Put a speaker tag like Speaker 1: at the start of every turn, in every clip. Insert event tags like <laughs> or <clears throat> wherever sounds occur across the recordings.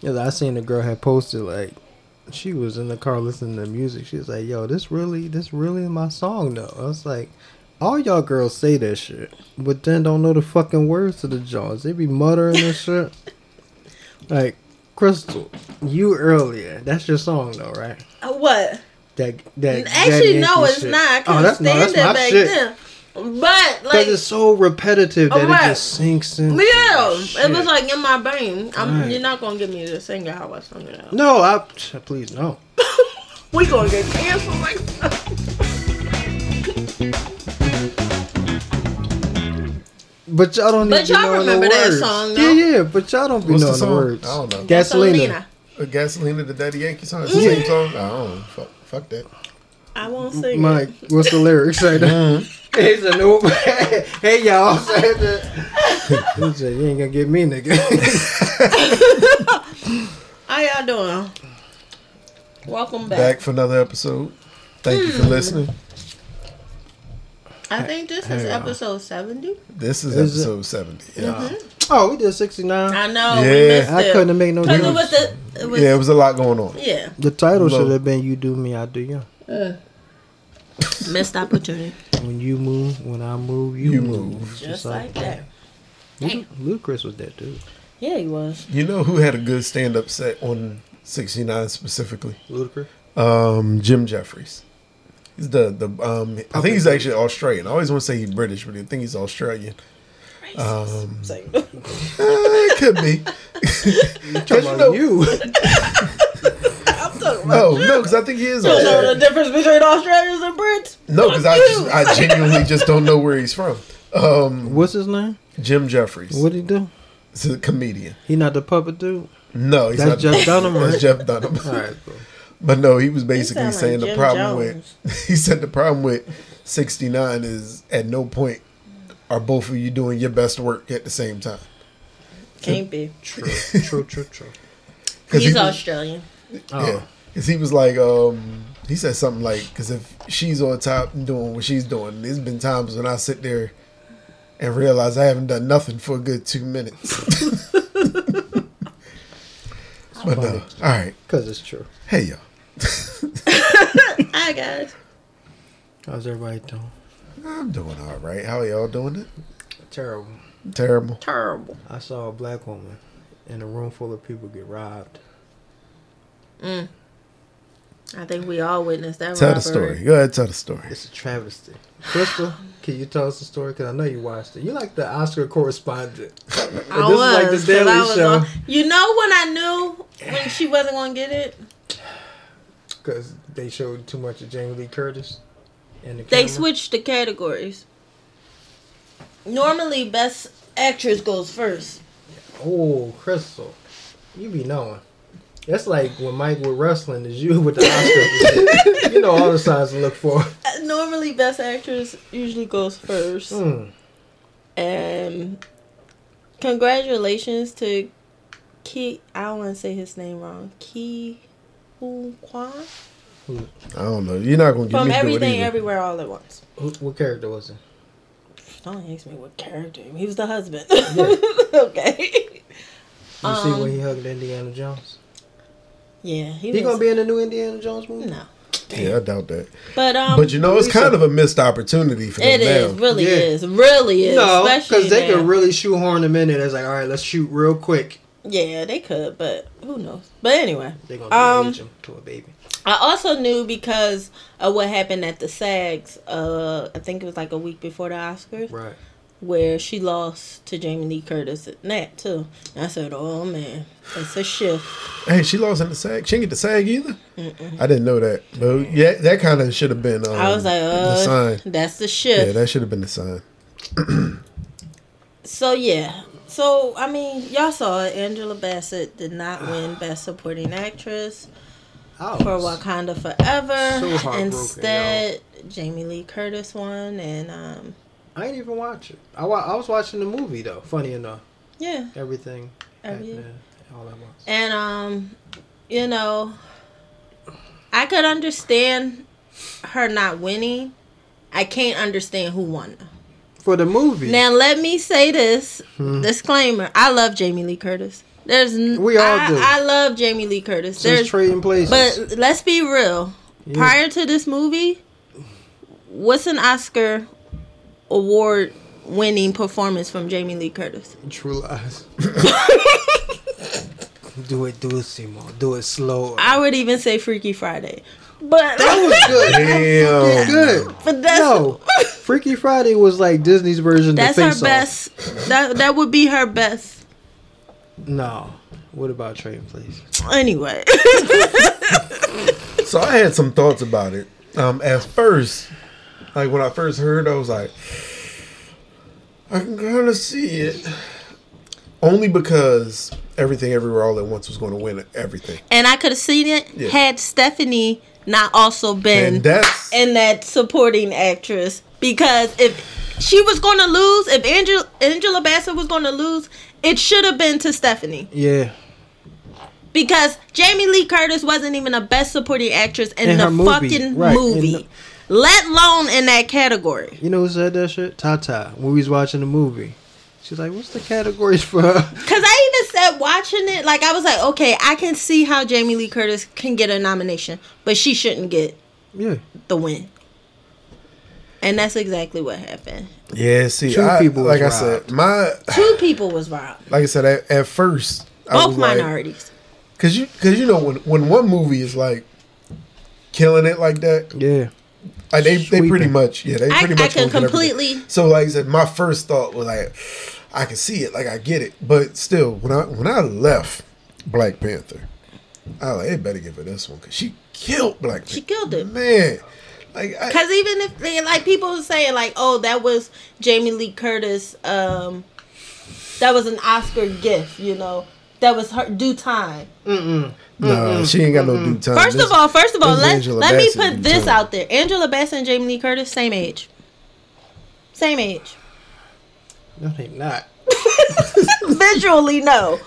Speaker 1: Yeah, I seen the girl had posted like she was in the car listening to music. She was like, "Yo, this really, this really my song though." I was like, "All y'all girls say that shit, but then don't know the fucking words to the jaws. They be muttering and <laughs> shit." Like, Crystal, you earlier. That's your song though, right?
Speaker 2: Uh, what?
Speaker 1: That that
Speaker 2: Actually,
Speaker 1: that
Speaker 2: no, it's
Speaker 1: shit.
Speaker 2: not. I
Speaker 1: Oh,
Speaker 2: couldn't
Speaker 1: that's no,
Speaker 2: stand
Speaker 1: that's
Speaker 2: it
Speaker 1: my
Speaker 2: back
Speaker 1: shit.
Speaker 2: then. But
Speaker 1: Because
Speaker 2: like,
Speaker 1: it's so repetitive that
Speaker 2: Alright.
Speaker 1: it just sinks in.
Speaker 2: yeah, it was like in my brain. I'm,
Speaker 1: Right.
Speaker 2: You're not gonna get me to sing it how I sung it out.
Speaker 1: no, I please no. <laughs>
Speaker 2: We gonna get canceled like
Speaker 1: But y'all don't
Speaker 2: But
Speaker 1: even
Speaker 2: y'all
Speaker 1: know
Speaker 2: remember
Speaker 1: the
Speaker 2: that
Speaker 1: words.
Speaker 2: song,
Speaker 1: Yeah,
Speaker 2: though?
Speaker 1: yeah, but y'all don't be
Speaker 3: What's the
Speaker 1: knowing the,
Speaker 3: song?
Speaker 1: words.
Speaker 3: I don't know.
Speaker 1: Gasolina.
Speaker 3: A Gasolina, the Daddy Yankee song. It's the same song. I don't know. Fuck, fuck that.
Speaker 2: I won't sing
Speaker 1: Mike,
Speaker 2: it.
Speaker 1: what's the lyrics right now?
Speaker 3: Mm-hmm.
Speaker 1: Mm-hmm. He nope. hey, y'all. Said that. He said, you ain't gonna get me, nigga. <laughs>
Speaker 2: How y'all doing? Welcome back.
Speaker 3: Back for another episode. Thank you for
Speaker 2: Hmm.
Speaker 3: listening.
Speaker 2: I think this is
Speaker 1: y'all.
Speaker 2: episode 70.
Speaker 3: This is,
Speaker 1: Is it?
Speaker 3: episode 70. Yeah.
Speaker 1: oh, we did 69.
Speaker 2: I know. We
Speaker 3: Yeah.
Speaker 2: missed
Speaker 1: I
Speaker 2: it.
Speaker 1: couldn't have made no
Speaker 2: Because it
Speaker 1: difference.
Speaker 2: was the. It was,
Speaker 3: yeah, it was a lot going on.
Speaker 2: yeah.
Speaker 1: The title
Speaker 3: Low.
Speaker 1: should have been You Do Me, I Do You.
Speaker 2: Missed opportunity.
Speaker 1: When you move, when I move, you,
Speaker 3: You
Speaker 1: move.
Speaker 3: move.
Speaker 2: Just like that.
Speaker 1: Luke, Ludacris was that dude.
Speaker 2: Yeah, he was.
Speaker 3: You know who had a good stand up set on 69 specifically?
Speaker 1: Ludacris?
Speaker 3: Um, Jim Jefferies. He's the, the um, I think he's actually Australian. I always want to say he's British, but I think he's Australian. Um,
Speaker 2: Say- <laughs>
Speaker 3: Eh, it could be.
Speaker 1: Talking <laughs>
Speaker 3: you
Speaker 1: about
Speaker 3: know-
Speaker 1: you. <laughs>
Speaker 2: I'm talking about
Speaker 3: No, no, because I think he is
Speaker 2: You don't know
Speaker 3: Australian.
Speaker 2: the difference between Australians and Brits?
Speaker 3: No, because I, just, I <laughs> genuinely just don't know where he's from. Um,
Speaker 1: What's his name?
Speaker 3: Jim Jefferies.
Speaker 1: What'd he do?
Speaker 3: He's a comedian.
Speaker 1: He not the puppet dude?
Speaker 3: No, he's
Speaker 1: That's
Speaker 3: not.
Speaker 1: Jeff Dunham, right?
Speaker 3: That's Jeff Dunham.
Speaker 1: All right.
Speaker 3: But no, he was basically
Speaker 2: sound like
Speaker 3: saying the problem
Speaker 2: Jones.
Speaker 3: with <laughs> he said the problem with 69 is at no point are both of you doing your best work at the same time.
Speaker 2: Can't be.
Speaker 1: True, true, true, true. <laughs>
Speaker 3: 'Cause
Speaker 2: He's
Speaker 3: he was-
Speaker 2: Australian.
Speaker 1: Oh.
Speaker 3: Yeah, because he was like, um, he said something like, because if she's on top and doing what she's doing, there's been times when I sit there and realize I haven't done nothing for a good two minutes. <laughs> but no, all right.
Speaker 1: Because it's true.
Speaker 3: Hey y'all, <laughs>
Speaker 2: Hi, guys.
Speaker 1: How's everybody doing?
Speaker 3: I'm doing all right. How y'all doing it?
Speaker 1: Terrible.
Speaker 3: Terrible.
Speaker 2: Terrible.
Speaker 1: I saw a black woman in a room full of people get robbed.
Speaker 2: Mm. I think we all witnessed that
Speaker 3: Tell the story. Go ahead, tell the story.
Speaker 1: It's a travesty. Crystal, can you tell us the story? Because I know you watched it. You like the Oscar correspondent. <laughs>
Speaker 2: I
Speaker 1: this
Speaker 2: was.
Speaker 1: is like the
Speaker 2: 'cause
Speaker 1: Daily
Speaker 2: I was
Speaker 1: Show.
Speaker 2: on- you know when I knew when she wasn't going to get it? <sighs>
Speaker 1: Because they showed too much of Jamie Lee Curtis. In the
Speaker 2: They
Speaker 1: camera.
Speaker 2: switched the categories. Normally, best actress goes first.
Speaker 1: Oh, Crystal. You be knowing. That's like when Mike with wrestling is you <laughs> with the Oscars. you know all the signs to look for. <laughs>
Speaker 2: Uh, Normally, best actress usually goes first.
Speaker 1: Mm.
Speaker 2: And congratulations to Ki. I don't want to say his name wrong. Ke Huy Quan
Speaker 3: I don't know. You're not gonna give
Speaker 2: from
Speaker 3: me do it
Speaker 2: Everything. Everywhere All at Once.
Speaker 1: Who- What character was it?
Speaker 2: Don't ask me what character. He was the husband.
Speaker 1: Yeah. <laughs>
Speaker 2: okay.
Speaker 1: You see
Speaker 2: Um,
Speaker 1: when he hugged Indiana Jones?
Speaker 2: Yeah, he,
Speaker 1: He gonna be in the new Indiana Jones movie?
Speaker 2: no.
Speaker 3: Yeah, I doubt that.
Speaker 2: But um,
Speaker 3: but you know, it's
Speaker 1: Lisa-
Speaker 3: kind of a missed opportunity for them
Speaker 2: it is
Speaker 3: now.
Speaker 2: really
Speaker 1: Yeah.
Speaker 2: is really is.
Speaker 1: No, because they
Speaker 2: now.
Speaker 1: could really shoehorn him in there. It's like, all right, let's shoot real quick.
Speaker 2: Yeah, they could, but who knows? But anyway,
Speaker 1: They're gonna
Speaker 2: Um,
Speaker 1: age him to a baby.
Speaker 2: I also knew because of what happened at the SAGs. Uh, I think it was like a week before the Oscars,
Speaker 1: Right.
Speaker 2: Where she lost to Jamie Lee Curtis at that too. And I said, "Oh man, it's a shift."
Speaker 3: Hey, she lost in the SAG. She didn't get the SAG either. I didn't know that. But yeah, that kind of should have been. Um,
Speaker 2: I was like,
Speaker 3: the
Speaker 2: "Uh,
Speaker 3: sign.
Speaker 2: that's the shift."
Speaker 3: Yeah, that should have been the sign. <clears throat>
Speaker 2: so yeah, so I mean, y'all saw it. Angela Bassett did not win Best Supporting Actress.
Speaker 1: I
Speaker 2: for Wakanda Forever.
Speaker 1: So heartbroken,
Speaker 2: Instead, Jamie Lee Curtis won, and um,
Speaker 1: I ain't even watch it. I, wa- I was watching the movie though. Funny enough,
Speaker 2: yeah,
Speaker 1: everything.
Speaker 2: Every-
Speaker 1: Batman, all at once.
Speaker 2: and um, you know, I could understand her not winning. I can't understand who won.
Speaker 1: For the movie.
Speaker 2: Now, let me say this
Speaker 1: Hmm.
Speaker 2: disclaimer: I love Jamie Lee Curtis. There's n-
Speaker 1: We all
Speaker 2: I,
Speaker 1: do.
Speaker 2: I love Jamie Lee Curtis.
Speaker 1: Since
Speaker 2: There's
Speaker 1: trading places.
Speaker 2: but let's be real.
Speaker 1: Yeah.
Speaker 2: Prior to this movie, what's an Oscar award winning performance from Jamie Lee Curtis?
Speaker 1: True lies. <laughs> do it, do it, Simon. Do it slow.
Speaker 2: I would even say Freaky Friday. But
Speaker 1: that was good. <laughs>
Speaker 3: Damn.
Speaker 1: good.
Speaker 2: but that's
Speaker 1: No, Freaky Friday was like Disney's version
Speaker 2: that's
Speaker 1: of
Speaker 2: her
Speaker 1: Face Off.
Speaker 2: best. That that would be her best.
Speaker 1: No. What about Trading Places?
Speaker 2: Anyway. <laughs>
Speaker 3: So I had some thoughts about it. Um, at first, like when I first heard, I was like, I can kind of see it. Only because everything, everywhere, all at once was going to win everything,
Speaker 2: and I could have seen it
Speaker 3: Yeah.
Speaker 2: had Stephanie not also been
Speaker 3: and that's
Speaker 2: in that supporting actress because if she was going to lose, if Angela Angela Bassett was going to lose, it should have been to Stephanie
Speaker 1: Yeah.
Speaker 2: because Jamie Lee Curtis wasn't even a best supporting actress in,
Speaker 1: In
Speaker 2: the
Speaker 1: movie,
Speaker 2: fucking
Speaker 1: right,
Speaker 2: movie,
Speaker 1: the-
Speaker 2: let alone in that category.
Speaker 1: You know who said that shit? Tata. When we was watching the movie. She's like, what's the categories for her? <laughs>
Speaker 2: Cause I even said watching it, like I was like, okay, I can see how Jamie Lee Curtis can get a nomination, but she shouldn't get
Speaker 1: Yeah.
Speaker 2: the win. And that's exactly what happened.
Speaker 3: yeah. See,
Speaker 1: Two
Speaker 3: I,
Speaker 1: people
Speaker 3: like I
Speaker 1: was
Speaker 3: said, my
Speaker 2: Two people was robbed,
Speaker 3: like I said at, at first, I
Speaker 2: both
Speaker 3: was like,
Speaker 2: minorities.
Speaker 3: Cause you, cause you know when when one movie is like killing it like that,
Speaker 1: Yeah.
Speaker 3: Like they they pretty much yeah they
Speaker 2: I,
Speaker 3: pretty
Speaker 2: I
Speaker 3: much
Speaker 2: can
Speaker 3: gonna everything.
Speaker 2: completely.
Speaker 3: So like I said, my first thought was like, I can see it, like I get it, but still, when I when I left Black Panther, I was like, they better give her this one because she killed Black.
Speaker 2: She killed it.
Speaker 3: man. Like
Speaker 2: Cause even if they, like people were saying like, oh, that was Jamie Lee Curtis, um, that was an Oscar gift, you know, that was her due time.
Speaker 1: Mm-mm.
Speaker 3: no, she ain't got no due time.
Speaker 2: First
Speaker 3: This-
Speaker 2: of all, first of all,
Speaker 3: this
Speaker 2: let,
Speaker 3: Angela
Speaker 2: let me put this
Speaker 3: time.
Speaker 2: out there: Angela Bassett and Jamie Lee Curtis, same age, same age.
Speaker 1: No, they not. <laughs>
Speaker 2: Visually, no,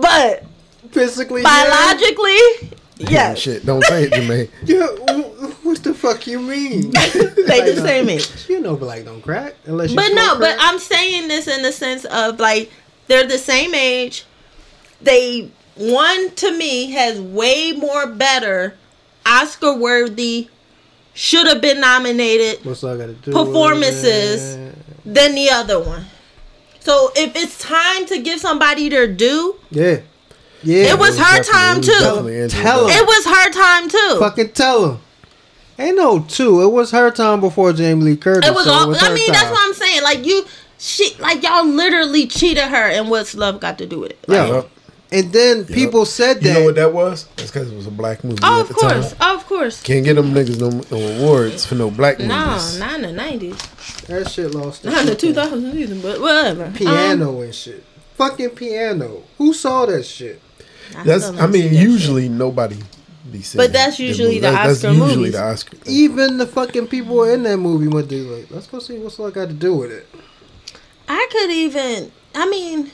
Speaker 2: but
Speaker 1: Physically,
Speaker 2: biologically,
Speaker 3: Yeah,
Speaker 2: yes,
Speaker 3: shit, don't say it, Jermaine. <laughs>
Speaker 1: Yeah. yeah what the fuck you mean? <laughs>
Speaker 2: they the same age.
Speaker 1: You know black don't crack unless you
Speaker 2: But no,
Speaker 1: smoke
Speaker 2: but. I'm saying this in the sense of like they're the same age. They one to me has way more better Oscar worthy should have been nominated
Speaker 1: What's all I gotta do?
Speaker 2: performances than the other one. So if it's time to give somebody their due,
Speaker 1: Yeah. Yeah.
Speaker 2: It was her time, too.
Speaker 3: Tell Angela
Speaker 1: Tell 'em.
Speaker 3: Bassett.
Speaker 2: it was her time too.
Speaker 1: Fucking tell him. Ain't no two. It was her time before Jamie Lee Curtis.
Speaker 2: It was
Speaker 1: so
Speaker 2: all.
Speaker 1: it
Speaker 2: I mean,
Speaker 1: time.
Speaker 2: that's what I'm saying. Like you, she, like y'all literally cheated her, and what's love got to do with it? Like,
Speaker 1: Yeah.
Speaker 3: Yep.
Speaker 1: And then people said that.
Speaker 3: You know what that was? That's because it was a black movie
Speaker 2: Oh,
Speaker 3: at
Speaker 2: of
Speaker 3: the
Speaker 2: course,
Speaker 3: time.
Speaker 2: of course.
Speaker 3: Can't get them niggas no, no awards for no black
Speaker 2: No,
Speaker 3: movies.
Speaker 2: not in the nineties,
Speaker 1: that shit lost.
Speaker 2: not in the two
Speaker 1: fucking
Speaker 2: either. But whatever. Um,
Speaker 1: Piano and shit. Fucking piano. Who saw that shit?
Speaker 2: I
Speaker 3: That's. I mean,
Speaker 2: that shit.
Speaker 3: usually nobody be saying.
Speaker 2: But that's usually the
Speaker 3: That-
Speaker 2: Oscar
Speaker 3: That's usually the Oscar.
Speaker 1: Even the fucking people in that movie went to like, let's go see what's all I got to do with it.
Speaker 2: I could even. I mean,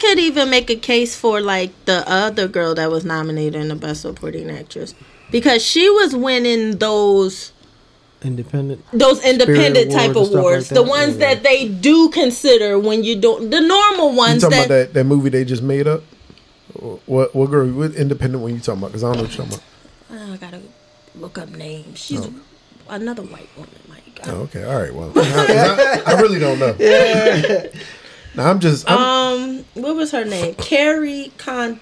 Speaker 2: could even make a case for like the other girl that was nominated in the Best Supporting Actress because she was winning those
Speaker 1: Independent.
Speaker 2: those independent type
Speaker 1: Awards
Speaker 2: awards,
Speaker 1: like
Speaker 2: the
Speaker 1: that?
Speaker 2: ones
Speaker 1: Yeah.
Speaker 2: that they do consider when you don't the normal
Speaker 3: You
Speaker 2: ones
Speaker 3: talking
Speaker 2: that,
Speaker 3: about that, that movie they just made up? What what girl? What independent one you talking about? Because I don't know what you're talking about.
Speaker 2: Oh, I gotta look up names. She's
Speaker 3: Oh.
Speaker 2: another white woman. Like,
Speaker 3: Oh, okay, all right well I, <laughs> I really don't know. Now I'm just. I'm,
Speaker 2: um, what was her name? Kerry Condon.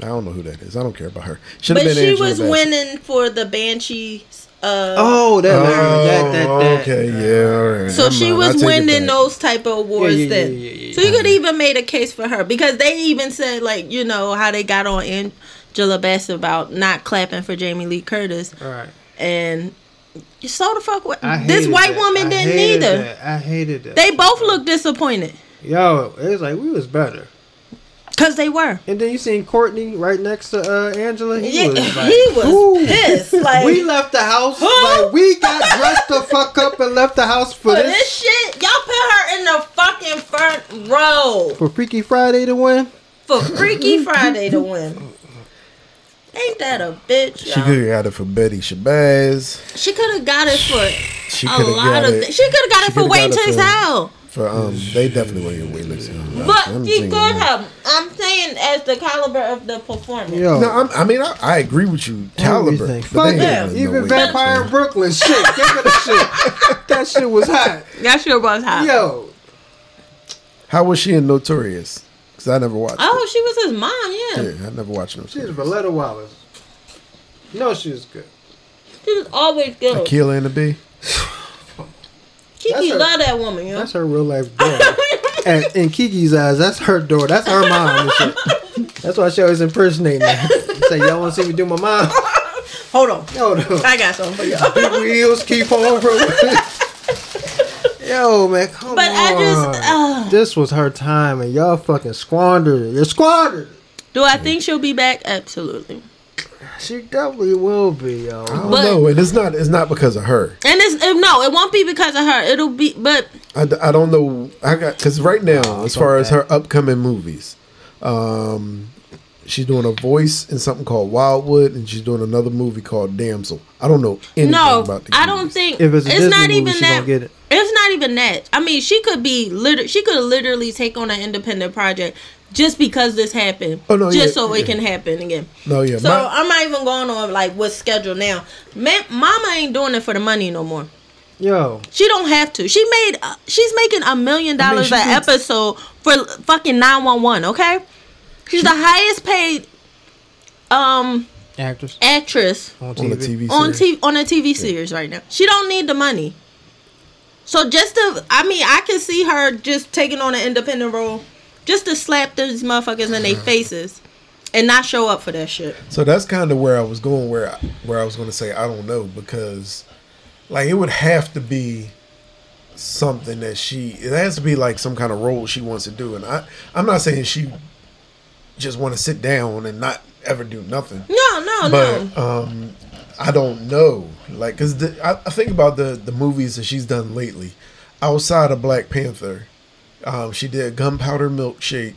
Speaker 3: I don't know who that is. I don't care about her. Should have
Speaker 2: But
Speaker 3: been
Speaker 2: she
Speaker 3: Angela
Speaker 2: was
Speaker 3: Bassett.
Speaker 2: winning for the Banshees. Uh,
Speaker 1: Oh, that,
Speaker 3: Oh,
Speaker 1: that, that, that.
Speaker 3: okay, yeah, all right.
Speaker 2: so
Speaker 3: Never
Speaker 2: she
Speaker 3: mind,
Speaker 2: was winning those type of awards
Speaker 1: Yeah, yeah,
Speaker 2: then.
Speaker 1: yeah, yeah, yeah,
Speaker 2: so you could even made a case for her because they even said like you know how they got on Angela Bassett about not clapping for Jamie Lee Curtis
Speaker 1: All right.
Speaker 2: and so the fuck what
Speaker 1: I
Speaker 2: this white
Speaker 1: that.
Speaker 2: woman
Speaker 1: I
Speaker 2: didn't either.
Speaker 1: that. I hated that.
Speaker 2: They both look disappointed
Speaker 1: Yo, it was like we was better.
Speaker 2: because they were.
Speaker 1: And then you seen Courtney right next to uh, Angela. He
Speaker 2: Yeah,
Speaker 1: was like,
Speaker 2: he was
Speaker 1: "Ooh."
Speaker 2: pissed. <laughs> Like
Speaker 1: we left the house.
Speaker 2: Huh?
Speaker 1: Like we got dressed the fuck up and left the house for
Speaker 2: for
Speaker 1: this,
Speaker 2: this shit, y'all put her in the fucking front row
Speaker 1: for Freaky Friday to win.
Speaker 2: for Freaky Friday to win. Ain't that a bitch?
Speaker 3: She
Speaker 2: y'all?
Speaker 3: could have got it for Betty Shabazz.
Speaker 2: She could have got it for
Speaker 3: She
Speaker 2: a lot of.
Speaker 3: it.
Speaker 2: She could have got
Speaker 3: she
Speaker 2: it for
Speaker 3: coulda
Speaker 2: Waiting
Speaker 3: got it
Speaker 2: Takes
Speaker 3: for-
Speaker 2: Hell.
Speaker 3: For um, they definitely wouldn't get waitlisted.
Speaker 2: But
Speaker 3: I'm
Speaker 2: she
Speaker 3: saying-
Speaker 2: could have. I'm saying as the caliber of the performance.
Speaker 1: Yo,
Speaker 3: No, I'm, I mean I, I agree with you. Caliber,
Speaker 1: everything.
Speaker 3: but
Speaker 1: Fuck
Speaker 3: ain't
Speaker 1: yeah. Even
Speaker 3: no
Speaker 1: Vampire
Speaker 3: waitlisted.
Speaker 1: Brooklyn, shit. Give it a shit. <laughs> That shit was hot.
Speaker 2: That shit was hot.
Speaker 1: Yo,
Speaker 3: How was she in Notorious? Because I never watched.
Speaker 2: Oh, she was his mom. Yeah.
Speaker 3: Yeah, I never watched him.
Speaker 1: she's
Speaker 3: Notorious.
Speaker 1: Voletta Wallace. No, she was good.
Speaker 2: she was always good.
Speaker 3: Akeelah and the <laughs> Bee.
Speaker 1: Keke her-
Speaker 2: love that woman. Yo.
Speaker 1: That's her real life daughter. and in Keke's eyes, that's her daughter. That's her mom and shit. That's why she always impersonating her. Say, y'all want to see me do my mom?
Speaker 2: Hold on,
Speaker 1: Hold on.
Speaker 2: I got something for you.
Speaker 1: Big wheels keep on rolling. <laughs> Yo, man, come
Speaker 2: But
Speaker 1: on.
Speaker 2: I just, uh,
Speaker 1: this was her time, and y'all fucking squandered it. You squandered it.
Speaker 2: Do I think she'll be back? Absolutely.
Speaker 1: She definitely will be, yo.
Speaker 3: I don't
Speaker 2: But-
Speaker 3: know, and it's not. It's not because of her.
Speaker 2: And it's uh, no, it won't be because of her. It'll be, but
Speaker 3: I, I don't know. I got because right now,
Speaker 1: Oh,
Speaker 3: as
Speaker 1: fuck
Speaker 3: far as her upcoming movies, um, she's doing a voice in something called Wildwood, and she's doing another movie called Damsel. I don't know anything
Speaker 2: no,
Speaker 3: about the
Speaker 2: I don't
Speaker 3: movies.
Speaker 2: think
Speaker 1: If it's a Disney
Speaker 2: not
Speaker 1: movie,
Speaker 2: even
Speaker 1: she
Speaker 2: that.
Speaker 1: get it.
Speaker 2: It's not even that. I mean, she could be liter- She could literally take on an independent project just because this happened.
Speaker 3: Oh, no,
Speaker 2: just
Speaker 3: yeah,
Speaker 2: so it can happen again.
Speaker 3: No, yeah,
Speaker 2: So
Speaker 3: my-
Speaker 2: I'm not even going on like what's scheduled now. Man, Mama ain't doing it for the money no more.
Speaker 1: Yo,
Speaker 2: She don't have to. She made. Uh, she's making a million dollars
Speaker 3: she
Speaker 2: an episode for fucking nine one one. Okay, she's the highest paid um
Speaker 1: actress
Speaker 2: actress
Speaker 1: on
Speaker 3: on
Speaker 1: TV.
Speaker 3: the TV
Speaker 2: on
Speaker 3: series.
Speaker 2: TV on a TV series right now. She don't need the money. So just to, I mean, I can see her just taking on an independent role, just to slap these motherfuckers in their faces, and not show up for that shit.
Speaker 3: So that's kind of where I was going. Where I, where I was going to say I don't know because, like, it would have to be something that she. It has to be like some kind of role she wants to do, and I I'm not saying she just want to sit down and not ever do nothing.
Speaker 2: No, no,
Speaker 3: but
Speaker 2: no.
Speaker 3: um, I don't know, like, because I, I think about the the movies that she's done lately, outside of Black Panther. Um, she did Gunpowder Milkshake.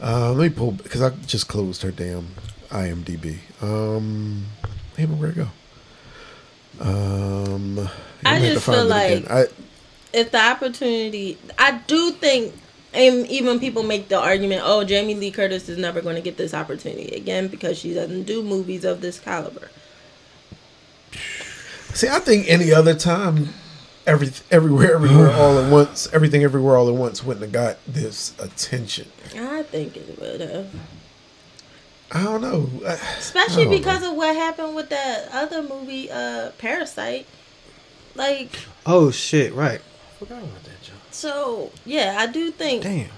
Speaker 3: Uh, let me pull because I just closed her damn IMDb. Um, damn, where'd it go? Um,
Speaker 2: I just feel like-
Speaker 3: I,
Speaker 2: if the opportunity, I do think, and even people make the argument, oh, Jamie Lee Curtis is never going to get this opportunity again because she doesn't do movies of this caliber.
Speaker 3: See, I think any other time, every everywhere, everywhere, all at once, everything, everywhere, all at once, wouldn't have got this attention.
Speaker 2: I think it would have.
Speaker 3: I don't know.
Speaker 2: Especially
Speaker 3: don't
Speaker 2: because of what happened with that other movie, uh, Parasite. Like,
Speaker 1: Oh shit! Right. Forgot about that joke.
Speaker 2: So yeah, I do think
Speaker 1: Damn.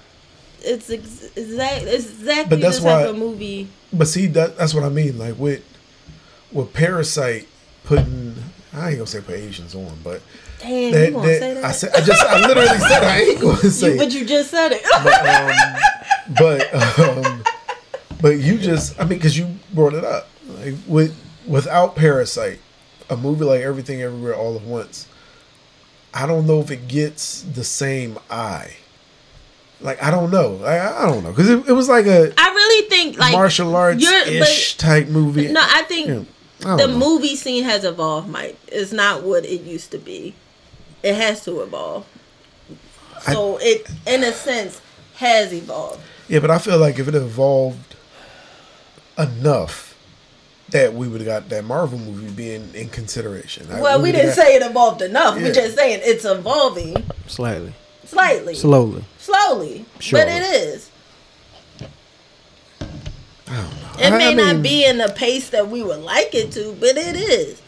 Speaker 2: it's ex- exact, it's exactly
Speaker 3: But that's
Speaker 2: the type
Speaker 3: why-
Speaker 2: of movie.
Speaker 3: But see, that that's what I mean. Like with with Parasite putting, I ain't gonna say put Asians on, but
Speaker 2: Damn,
Speaker 3: that,
Speaker 2: you gonna
Speaker 3: that-
Speaker 2: say that?
Speaker 3: I said, I just, I literally <laughs> said I ain't gonna say,
Speaker 2: You- but you just said it.
Speaker 3: but um, but you just, I mean, because you brought it up, like with without Parasite, a movie like Everything Everywhere All at Once, I don't know if it gets the same eye. Like I don't know, I, I don't know, because it, it was like a
Speaker 2: I really think like
Speaker 3: martial arts ish type movie.
Speaker 2: No, I think
Speaker 3: Yeah, I
Speaker 2: the
Speaker 3: know.
Speaker 2: movie scene has evolved, Mike. It's not what it used to be. It has to evolve. So it, in a sense, has evolved.
Speaker 3: Yeah, but I feel like if it evolved enough that we would have got that Marvel movie being in consideration. I-
Speaker 2: Well, we
Speaker 3: would've
Speaker 2: didn't
Speaker 3: got-
Speaker 2: say it evolved enough.
Speaker 3: Yeah.
Speaker 2: We're just saying it's evolving
Speaker 1: Slightly.
Speaker 2: slightly,
Speaker 1: Slowly.
Speaker 2: slowly,
Speaker 1: Sure.
Speaker 2: but it is. It
Speaker 3: I-
Speaker 2: may
Speaker 3: I
Speaker 2: not be in the pace that we would like it to, but it is.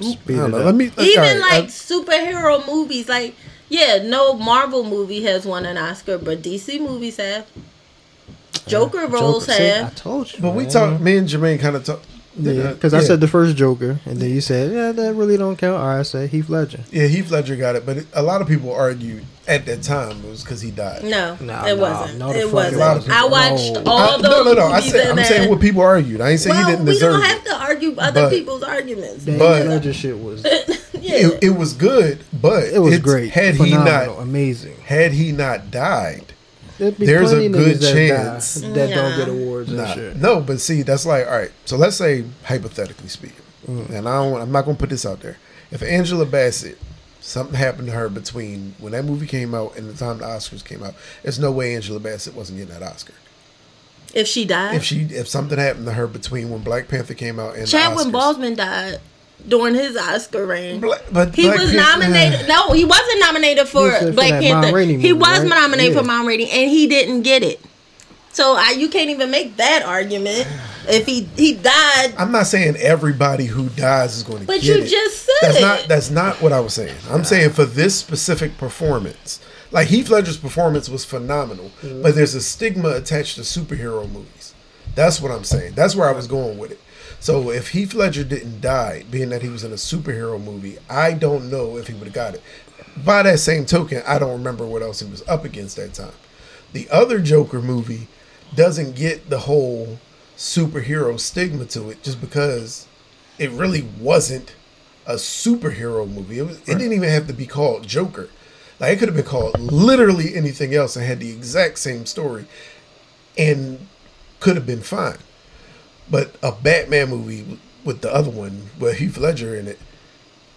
Speaker 1: Speed
Speaker 3: I don't
Speaker 1: it
Speaker 3: know.
Speaker 1: up.
Speaker 3: Let me
Speaker 2: Even
Speaker 3: all right,
Speaker 2: like
Speaker 3: I-
Speaker 2: superhero movies, like yeah, no Marvel movie has won an Oscar, but DC movies have. Joker uh, roles
Speaker 1: Joker. See, I told you.
Speaker 3: but we talked. Me and Jermaine kind of talked.
Speaker 1: Yeah, because I said the first Joker, and then you said, "Yeah, that really don't count." All right, I said Heath Ledger.
Speaker 3: yeah, Heath Ledger got it, but it, a lot of people argued at that time it was because he died.
Speaker 2: No,
Speaker 1: Nah,
Speaker 2: it
Speaker 1: nah,
Speaker 2: wasn't.
Speaker 1: no,
Speaker 2: it wasn't.
Speaker 3: it wasn't.
Speaker 2: I watched
Speaker 1: No.
Speaker 2: all
Speaker 3: I-
Speaker 2: those
Speaker 3: no, no, no. I said, I'm saying what people argued. I ain't saying
Speaker 2: well,
Speaker 3: he didn't deserve.
Speaker 2: we
Speaker 3: deserve
Speaker 2: don't have to argue other
Speaker 3: But-
Speaker 2: people's arguments.
Speaker 1: That
Speaker 3: But-
Speaker 1: Heath Ledger shit was <laughs>
Speaker 2: yeah,
Speaker 3: It, it was good, but
Speaker 1: it was great,
Speaker 3: Had he not,
Speaker 1: amazing.
Speaker 3: had he not died,
Speaker 1: There'd be
Speaker 3: There's
Speaker 1: plenty
Speaker 3: a
Speaker 1: niggas
Speaker 3: good
Speaker 1: that
Speaker 3: chance.
Speaker 1: die that don't get awards
Speaker 3: Nah,
Speaker 1: shit.
Speaker 3: no, but see, that's like all right. So let's say hypothetically speaking,
Speaker 1: Mm.
Speaker 3: and I don't, I'm not gonna put this out there. If Angela Bassett something happened to her between when that movie came out and the time the Oscars came out, there's no way Angela Bassett wasn't getting that Oscar.
Speaker 2: If she died,
Speaker 3: If she if something happened to her between when Black Panther came out and
Speaker 2: Chadwick
Speaker 3: the Oscars,
Speaker 2: Boseman died during his Oscar reign.
Speaker 3: Bla- but
Speaker 2: He
Speaker 3: Black
Speaker 2: was
Speaker 3: Panther-
Speaker 2: nominated. No, he wasn't nominated for Black Panther. He was
Speaker 1: right?
Speaker 2: nominated
Speaker 1: Yeah.
Speaker 2: for Mom Rainey, and he didn't get it. So I, you can't even make that argument. If he he died,
Speaker 3: I'm not saying everybody who dies is going to
Speaker 2: but you
Speaker 3: it.
Speaker 2: just said
Speaker 3: That's
Speaker 2: it.
Speaker 3: not that's not what I was saying. I'm saying for this specific performance, like Heath Ledger's performance was phenomenal,
Speaker 2: Mm-hmm.
Speaker 3: but there's a stigma attached to superhero movies. That's what I'm saying. That's where I was going with it. So if Heath Ledger didn't die, being that he was in a superhero movie, I don't know if he would have got it. By that same token, I don't remember what else he was up against that time. The other Joker movie doesn't get the whole superhero stigma to it just because it really wasn't a superhero movie. It, was, it didn't even have to be called Joker. Like it could have been called literally anything else and had the exact same story and could have been fine. But a Batman movie with the other one with Heath Ledger in it,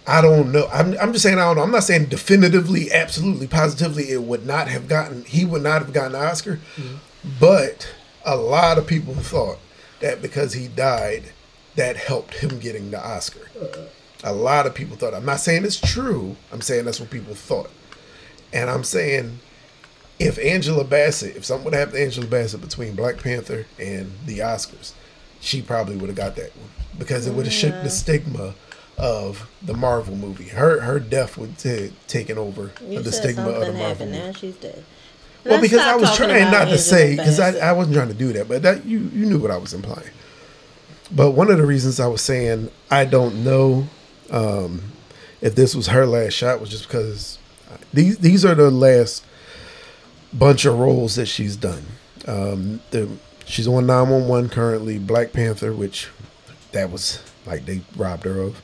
Speaker 3: I don't know. I'm, I'm just saying I don't know. I'm not saying definitively, absolutely, positively it would not have gotten he would not have gotten an Oscar. Mm-hmm. But a lot of people thought that because he died, that helped him getting the Oscar. Uh-uh. A lot of people thought. I'm not saying it's true. I'm saying that's what people thought. And I'm saying if Angela Bassett, if something would happen to Angela Bassett between Black Panther and the Oscars, she probably would have got that one because it would have shook the stigma of the Marvel movie. Her her death would have taken over
Speaker 2: You
Speaker 3: the stigma of the Marvel movie.
Speaker 2: Now she's dead.
Speaker 3: Well,
Speaker 2: Let's
Speaker 3: because I was trying not to say because I, I wasn't trying to do that, but that you you knew what I was implying. But one of the reasons I was saying I don't know um, if this was her last shot was just because these these are the last bunch of roles that she's done. Um, the she's on nine one one currently, Black Panther, which that was like they robbed her of.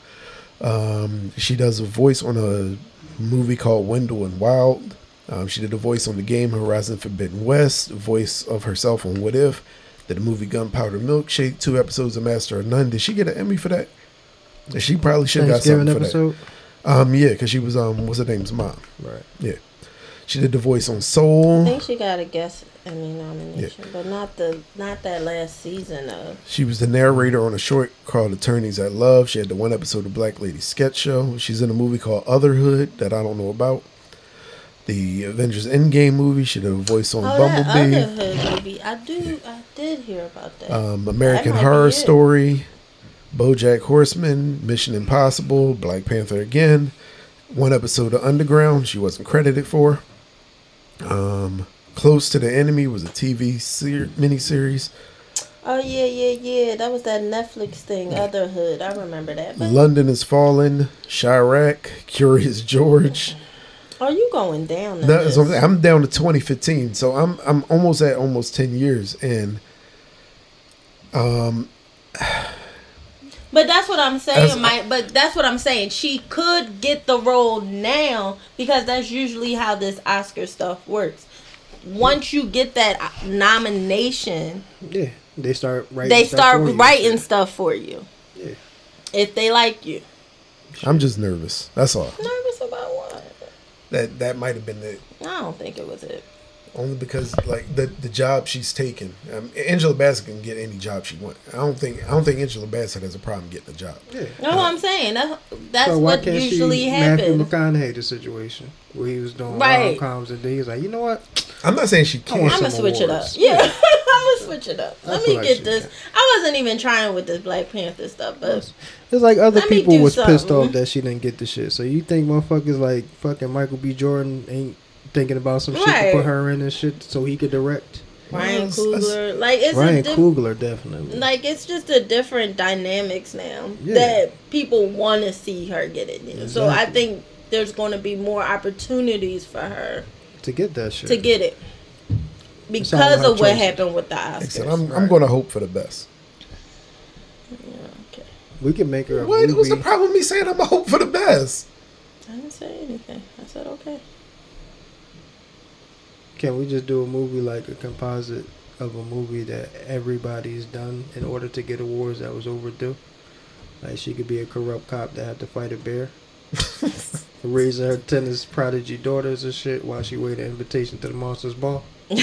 Speaker 3: Um, she does a voice on a movie called Wendell and Wild. Um, she did a voice on the game Horizon Forbidden West, voice of herself on What If, did a movie Gunpowder Milkshake, two episodes of Master of None. Did she get an Emmy for that? She probably should have got something for
Speaker 1: episode.
Speaker 3: that. Um, yeah, because she was um, what's her name's mom?
Speaker 1: Right.
Speaker 3: Yeah, she did the voice on Soul.
Speaker 2: I think she got a guest Emmy nomination, but not the not that last season of.
Speaker 3: She was the narrator on a short called Attorneys at Love. She had the one episode of Black Lady Sketch Show. She's in a movie called Otherhood that I don't know about. The Avengers Endgame movie. She did a voice on
Speaker 2: Oh,
Speaker 3: Bumblebee.
Speaker 2: other hood movie. I do. I did hear about that.
Speaker 3: um, American
Speaker 2: That
Speaker 3: Horror. Story, BoJack Horseman, Mission Impossible, Black Panther again, one episode of Underground she wasn't credited for. Um, Close to the Enemy was a TV ser- miniseries.
Speaker 2: oh yeah, yeah, yeah. That was that Netflix thing. Otherhood. I remember that. But
Speaker 3: London is Fallen, Chi-Raq, Curious George.
Speaker 2: are you going down?
Speaker 3: No, that's what I'm,
Speaker 2: this?
Speaker 3: saying. I'm down to 2015, so I'm I'm almost at almost 10 years, and um,
Speaker 2: But that's what I'm
Speaker 3: That's-
Speaker 2: saying, Mike. But that's what I'm saying. She could get the role now because that's usually how this Oscar stuff works. Once you get that nomination,
Speaker 1: Yeah. They start writing.
Speaker 2: they
Speaker 1: stuff
Speaker 2: start
Speaker 1: for you.
Speaker 2: writing stuff for you.
Speaker 1: Yeah.
Speaker 2: If they like you.
Speaker 3: I'm just nervous. That's all.
Speaker 2: Nervous about what?
Speaker 3: That that might have been it.
Speaker 2: I don't think it was it.
Speaker 3: Only because like the the job she's taken, um, Angela Bassett can get any job she wants. I don't think I don't think Angela Bassett has a problem getting a job.
Speaker 1: Yeah.
Speaker 2: No, I'm saying that, that's
Speaker 1: so
Speaker 2: what
Speaker 1: can't
Speaker 2: usually
Speaker 1: she Matthew. McConaughey the situation where he was doing
Speaker 2: Right.
Speaker 1: rom coms and then he was like, you know what?
Speaker 3: I'm not saying she can't.
Speaker 2: I'm gonna
Speaker 1: some
Speaker 2: switch it up.
Speaker 1: awards.
Speaker 2: Yeah, <laughs> I'm gonna switch it up. Let me
Speaker 1: like
Speaker 2: get this.
Speaker 1: can.
Speaker 2: I wasn't even trying with this Black Panther stuff, but
Speaker 1: It's like other
Speaker 2: Let
Speaker 1: people
Speaker 2: do
Speaker 1: was pissed off that she didn't get the shit. So you think motherfuckers like fucking Michael B. Jordan ain't thinking about some shit to put her in and shit so he could direct?
Speaker 2: Ryan Coogler, like it's
Speaker 1: Ryan
Speaker 2: diff-
Speaker 1: Coogler definitely.
Speaker 2: like it's just a different dynamics now
Speaker 1: Yeah.
Speaker 2: that people want to see her get it. in. So I think there's going to be more opportunities for her
Speaker 1: to get that shit.
Speaker 2: to get it because of what
Speaker 1: choices.
Speaker 2: happened with the
Speaker 3: Like I said,
Speaker 2: Oscars.
Speaker 3: I'm I'm going to hope for the best.
Speaker 2: Okay.
Speaker 1: we can make her a
Speaker 3: What was the problem with me saying I'm going to hope for the best?
Speaker 2: I didn't say anything. I said okay.
Speaker 1: Can we just do a movie like a composite of a movie that everybody's done in order to get awards that was overdue? Like she could be a corrupt cop that had to fight a bear. <laughs> raising her tennis prodigy daughters and shit while she waited invitation to the Monsters Ball. <laughs>
Speaker 2: Not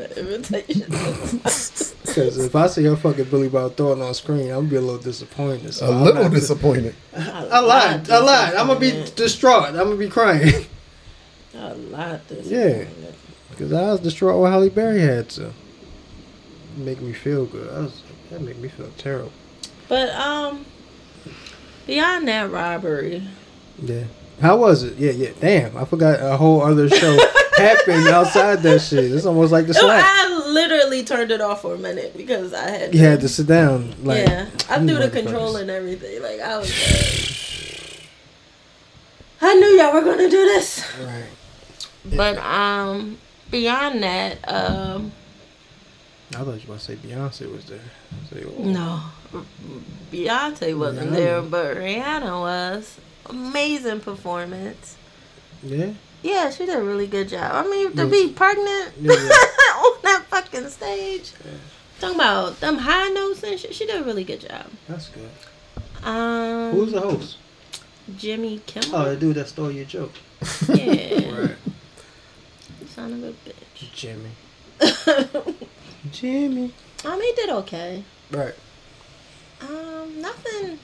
Speaker 2: an invitation. <laughs>
Speaker 1: Because if I see her fucking Billy Bob Thornton on screen, I'm gonna be a little disappointed. So
Speaker 3: A
Speaker 1: I'm
Speaker 3: little
Speaker 1: not-
Speaker 3: disappointed.
Speaker 1: A lot, a lot. I'm gonna be distraught. I'm gonna be crying.
Speaker 2: A lot.
Speaker 1: Yeah. Because I was distraught what Halle Berry had to make me feel good. I was that made me feel terrible.
Speaker 2: But um, beyond that robbery,
Speaker 1: Yeah. How was it? Yeah, yeah. Damn, I forgot a whole other show <laughs> happened outside that shit. It's almost like the slap.
Speaker 2: I literally turned it off for a minute because I had.
Speaker 1: You had to sit down. Like,
Speaker 2: yeah, I threw the control and everything. Like I was. <sighs> Like, I knew y'all were gonna do this.
Speaker 1: Right.
Speaker 2: But um, beyond that, um,
Speaker 1: I thought you were about to say Beyonce was there. Say, oh.
Speaker 2: no, Beyonce wasn't
Speaker 1: Rihanna.
Speaker 2: there, but Rihanna was. Amazing performance.
Speaker 1: Yeah.
Speaker 2: Yeah, she did a really good job. I mean, to
Speaker 1: Yeah.
Speaker 2: be pregnant
Speaker 1: Yeah, yeah. <laughs>
Speaker 2: on that fucking stage, yeah. talking about them high notes and shit, she did a really good job.
Speaker 1: That's good.
Speaker 2: Um,
Speaker 1: Who's the host?
Speaker 2: Jimmy Kimmel?
Speaker 1: Oh, the dude that stole your joke.
Speaker 2: yeah, <laughs>
Speaker 1: Right.
Speaker 2: Son of a bitch.
Speaker 1: Jimmy. <laughs> Jimmy.
Speaker 2: Um, he did okay.
Speaker 1: Right.
Speaker 2: Um, nothing.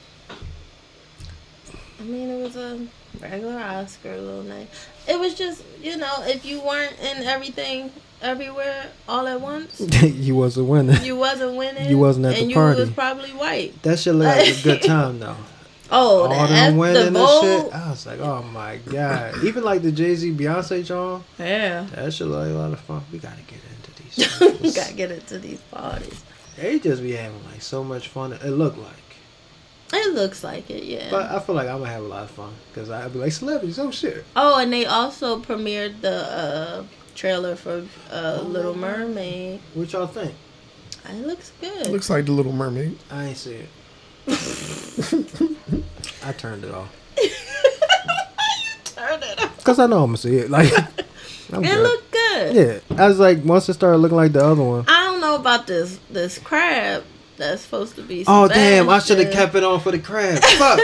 Speaker 2: I mean, it was a regular Oscar, little night. It was just, you know, if you weren't in everything, everywhere, all at once, <laughs>
Speaker 1: you wasn't winning.
Speaker 2: you wasn't winning.
Speaker 1: You wasn't at
Speaker 2: and
Speaker 1: the
Speaker 2: you
Speaker 1: party.
Speaker 2: was probably white.
Speaker 1: That look like a good <laughs> time though.
Speaker 2: Oh,
Speaker 1: All
Speaker 2: the,
Speaker 1: them
Speaker 2: F,
Speaker 1: winning
Speaker 2: the
Speaker 1: and
Speaker 2: vote.
Speaker 1: shit. I was like, oh my god. Even like the Jay Z Beyonce John,
Speaker 2: Yeah.
Speaker 1: that shit like a lot of fun. We gotta get into these. <laughs>
Speaker 2: we gotta get into these parties.
Speaker 1: They just be having like so much fun. It looked like.
Speaker 2: It looks like it, yeah.
Speaker 1: But I feel like I'm gonna have a lot of fun because I'd be like celebrities. Oh shit.
Speaker 2: oh, and they also premiered the uh, trailer for uh, Little Mermaid.
Speaker 1: What y'all think?
Speaker 2: It looks good.
Speaker 3: Looks like the Little Mermaid.
Speaker 1: I ain't see it. <laughs> I turned it off <laughs>
Speaker 2: Turn it up.
Speaker 1: because I know I'm gonna see it. <laughs> Like, I'm
Speaker 2: It
Speaker 1: good.
Speaker 2: looked good.
Speaker 1: Yeah, I was like, once it started looking like the other one.
Speaker 2: I don't know about this this crab that's supposed to be.
Speaker 1: Oh damn! I should have kept it on for the crab. <laughs> Fuck.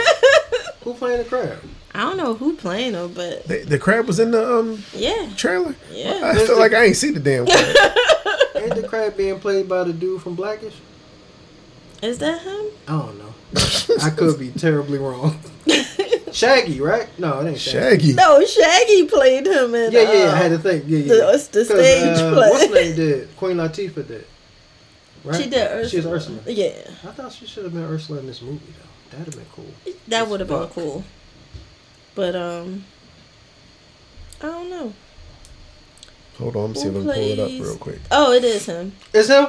Speaker 1: Who playing the crab?
Speaker 2: I don't know who playing her, but
Speaker 3: The, the crab was in the um
Speaker 2: yeah,
Speaker 3: trailer.
Speaker 2: yeah.
Speaker 3: I feel like I ain't see the damn crab.
Speaker 1: Ain't the crab being played by the dude from Blackish?
Speaker 2: Is that him?
Speaker 1: I don't know. I could be terribly wrong. <laughs> Shaggy, right? No, it ain't Shaggy.
Speaker 3: Shaggy.
Speaker 2: No, Shaggy played him in.
Speaker 1: Yeah, yeah,
Speaker 2: uh,
Speaker 1: I had to think. Yeah, yeah.
Speaker 2: the- it's the
Speaker 1: 'Cause,
Speaker 2: stage
Speaker 1: uh,
Speaker 2: play.
Speaker 1: What's her name did? Queen Latifah did. Right?
Speaker 2: She did Ursula.
Speaker 1: She's Ursula.
Speaker 2: Yeah,
Speaker 1: I thought she should have been Ursula in this movie though. That'd have been cool.
Speaker 2: that would have been cool. But um, I don't know.
Speaker 3: Hold on, I'm see if I can pull it up real quick.
Speaker 2: Oh, it is him.
Speaker 1: Is him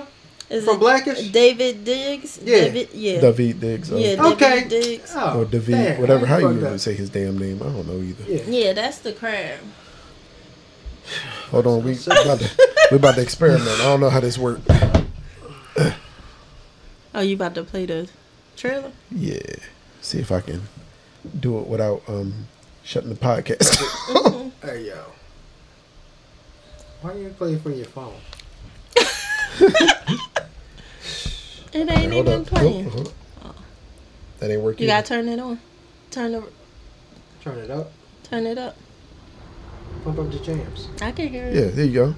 Speaker 2: Is
Speaker 1: from
Speaker 2: it
Speaker 1: Blackish?
Speaker 2: David Diggs?
Speaker 1: Yeah.
Speaker 2: David, yeah.
Speaker 3: David Diggs. Oh.
Speaker 2: Yeah, David
Speaker 1: Okay.
Speaker 2: Diggs.
Speaker 1: Oh,
Speaker 3: or David,
Speaker 1: damn,
Speaker 3: whatever. How you even say his damn name? I don't know either.
Speaker 1: Yeah.
Speaker 2: Yeah, that's the crab. <sighs>
Speaker 3: Hold on, we about to, we about to experiment. I don't know how this works. <sighs>
Speaker 2: Oh, you about to play the trailer?
Speaker 3: Yeah, see if I can do it without um shutting the podcast. <laughs>
Speaker 1: Hey yo. Why are you playing for your phone? <laughs> <laughs>
Speaker 2: It ain't
Speaker 3: Hold
Speaker 2: even
Speaker 3: up.
Speaker 2: playing.
Speaker 3: Nope, hold up. That ain't working.
Speaker 2: You gotta turn it on. Turn the
Speaker 1: Turn it up.
Speaker 2: turn it up.
Speaker 1: Pump up the jams.
Speaker 2: I can hear it.
Speaker 3: Yeah, there you go.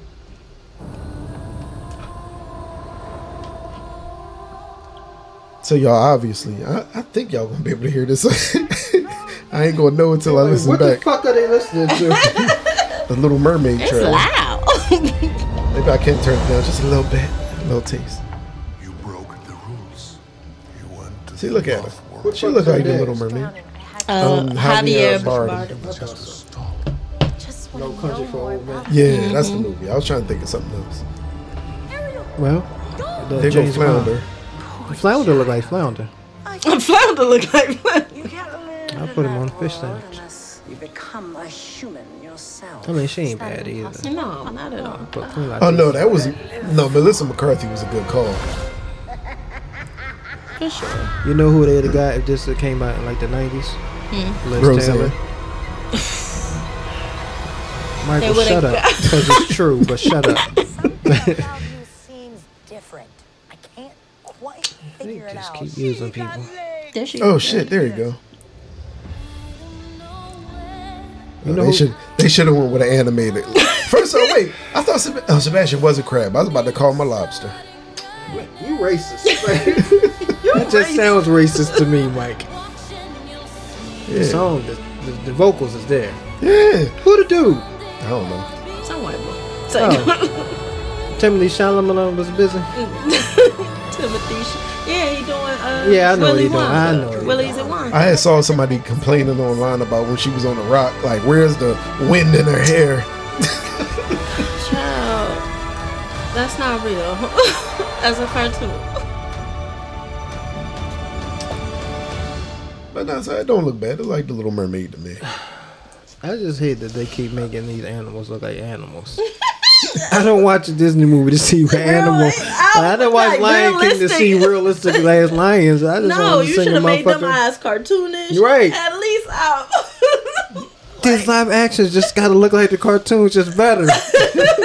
Speaker 3: So y'all obviously, I, I think y'all gonna be able to hear this. <laughs> I ain't gonna know until I listen
Speaker 1: what
Speaker 3: back.
Speaker 1: What the fuck are they listening to? <laughs>
Speaker 3: The Little Mermaid
Speaker 2: It's
Speaker 3: trailer.
Speaker 2: loud. <laughs>
Speaker 3: Maybe I can turn it down just a little bit, a little taste. See,
Speaker 4: the
Speaker 3: look at her.
Speaker 1: What
Speaker 3: She look like the? Little Mermaid.
Speaker 2: uh,
Speaker 3: Um,
Speaker 2: Javier
Speaker 3: Javier Bardem.
Speaker 2: Bardem.
Speaker 1: I thought so.
Speaker 4: Stop.
Speaker 5: Just
Speaker 1: No
Speaker 5: want to
Speaker 1: Country
Speaker 5: know
Speaker 1: for
Speaker 5: more
Speaker 1: Old Men.
Speaker 5: about
Speaker 3: Yeah, that's the movie. I was trying to think of something else.
Speaker 1: Well, the
Speaker 3: They go
Speaker 1: James Bond.
Speaker 3: Flounder.
Speaker 1: Flounder look like Flounder. <laughs>
Speaker 2: Flounder look like <laughs>
Speaker 5: You
Speaker 1: I'll put him on
Speaker 5: a
Speaker 1: fish
Speaker 5: that
Speaker 1: sandwich.
Speaker 5: You become a human yourself.
Speaker 1: I mean, she ain't bad either.
Speaker 2: No, not at all.
Speaker 1: But
Speaker 3: Oh no, that was no. Melissa McCarthy was a good call.
Speaker 2: For sure.
Speaker 1: You know who they the guy if this came out in like the nineties?
Speaker 2: Hmm.
Speaker 1: Liz
Speaker 3: Roseanne.
Speaker 1: Taylor. <laughs> Michael,
Speaker 2: They would've
Speaker 1: shut up. <laughs> Because it's true, but shut up.
Speaker 6: Something about you seems different. I can't quite
Speaker 1: They
Speaker 6: figure it
Speaker 1: just
Speaker 6: out.
Speaker 1: keep using people.
Speaker 2: There she
Speaker 3: Oh
Speaker 2: goes.
Speaker 3: shit, there you go.
Speaker 1: You
Speaker 3: No,
Speaker 1: know
Speaker 3: they should they should have went with an animated. <laughs> First, oh wait, I thought Seb- oh, Sebastian was a crab. I was about to call him a lobster.
Speaker 1: You racist. That just sounds racist to me, Mike. The song, the, the, the vocals is there.
Speaker 3: yeah.
Speaker 1: Who the dude?
Speaker 3: I don't know.
Speaker 2: Some white boy. So,
Speaker 1: Oh. Timothy Chalamet was busy. <laughs>
Speaker 2: Timothy. Yeah, he doing. Uh,
Speaker 1: Yeah, I know what he doing. I know what he
Speaker 2: Willy's
Speaker 1: doing.
Speaker 2: at one.
Speaker 3: I had saw somebody complaining online about when she was on the rock. Like, where's the wind in her hair? <laughs>
Speaker 2: Child, that's not real. <laughs> As a cartoon.
Speaker 3: But no, so it don't look bad. It's like the Little Mermaid to me. <sighs>
Speaker 1: I just hate that they keep making these animals look like animals. <laughs> I don't watch a Disney movie to see animals.
Speaker 2: I-
Speaker 1: I, don't watch
Speaker 2: like,
Speaker 1: Lion King to see
Speaker 2: realistic.
Speaker 1: realistic ass lions. I just
Speaker 2: No,
Speaker 1: want to
Speaker 2: you
Speaker 1: sing
Speaker 2: should have made them
Speaker 1: motherfucker.
Speaker 2: eyes cartoonish.
Speaker 1: Right.
Speaker 2: At least out.
Speaker 1: These live actions just gotta look like the cartoons, just better. <laughs>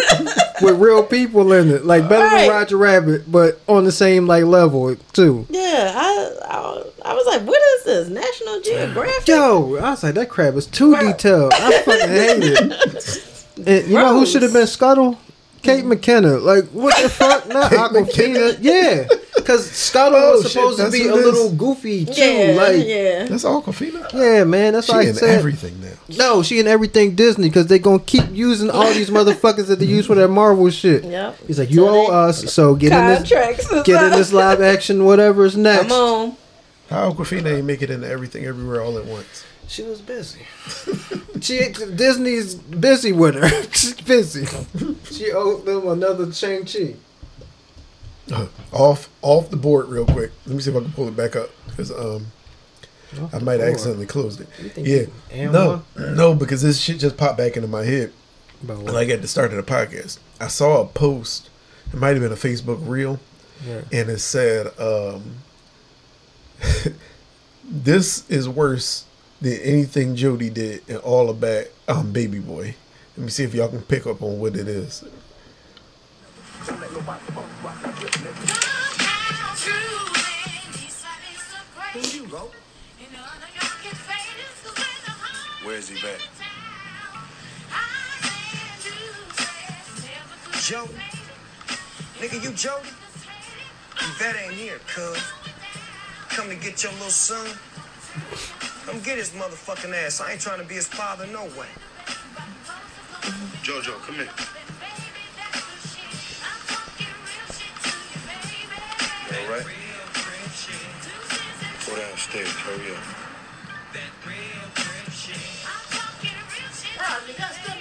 Speaker 1: With real people in it, like better
Speaker 2: Right.
Speaker 1: than Roger Rabbit, but on the same like level too.
Speaker 2: yeah, I, I I was like, what is this? National Geographic?
Speaker 1: Yo, I was like, that crab is too detailed. I fucking hate it. <laughs> And you know who should have been Scuttle? Kate mm. McKinnon. Like, what the fuck? <laughs> Not
Speaker 3: Kate
Speaker 1: Awkwafina. Yeah. Because Scuttle
Speaker 3: Oh,
Speaker 1: was
Speaker 3: shit,
Speaker 1: supposed to be a
Speaker 3: it is?
Speaker 1: little goofy, too.
Speaker 2: Yeah,
Speaker 1: like,
Speaker 2: yeah.
Speaker 3: That's Awkwafina.
Speaker 1: yeah, man. That's
Speaker 3: She
Speaker 1: why I
Speaker 3: in
Speaker 1: said.
Speaker 3: everything now.
Speaker 1: No, she in everything Disney because they gonna keep using all these motherfuckers that they use for that Marvel shit.
Speaker 2: Yep.
Speaker 1: He's like, you
Speaker 2: So
Speaker 1: owe us, so get in this, get in this live action, whatever's next.
Speaker 2: Come on.
Speaker 3: How Awkwafina ain't make it into everything everywhere all at once?
Speaker 1: She was busy. she Disney's busy with her. <laughs> She's busy. She owed them another Shang Chi.
Speaker 3: off off the board real quick. Let me see if I can pull it back up because um I might have accidentally closed it. Yeah,
Speaker 1: you am
Speaker 3: no, no, because this shit just popped back into my head.
Speaker 1: What?
Speaker 3: Like at the start of the podcast, I saw a post. It might have been a Facebook reel,
Speaker 1: Yeah.
Speaker 3: and it said, um, <laughs> "This is worse than anything Jody did in all about um, Baby Boy." Let me see if y'all can pick up on what it is.
Speaker 4: Where's he at?
Speaker 7: Joe? Nigga, you Jody? That ain't here, cuz. Come to get your little son. Come get his motherfucking ass. I ain't trying to be his father, no way.
Speaker 4: Jojo, come here. All right. Go downstairs. Hurry up.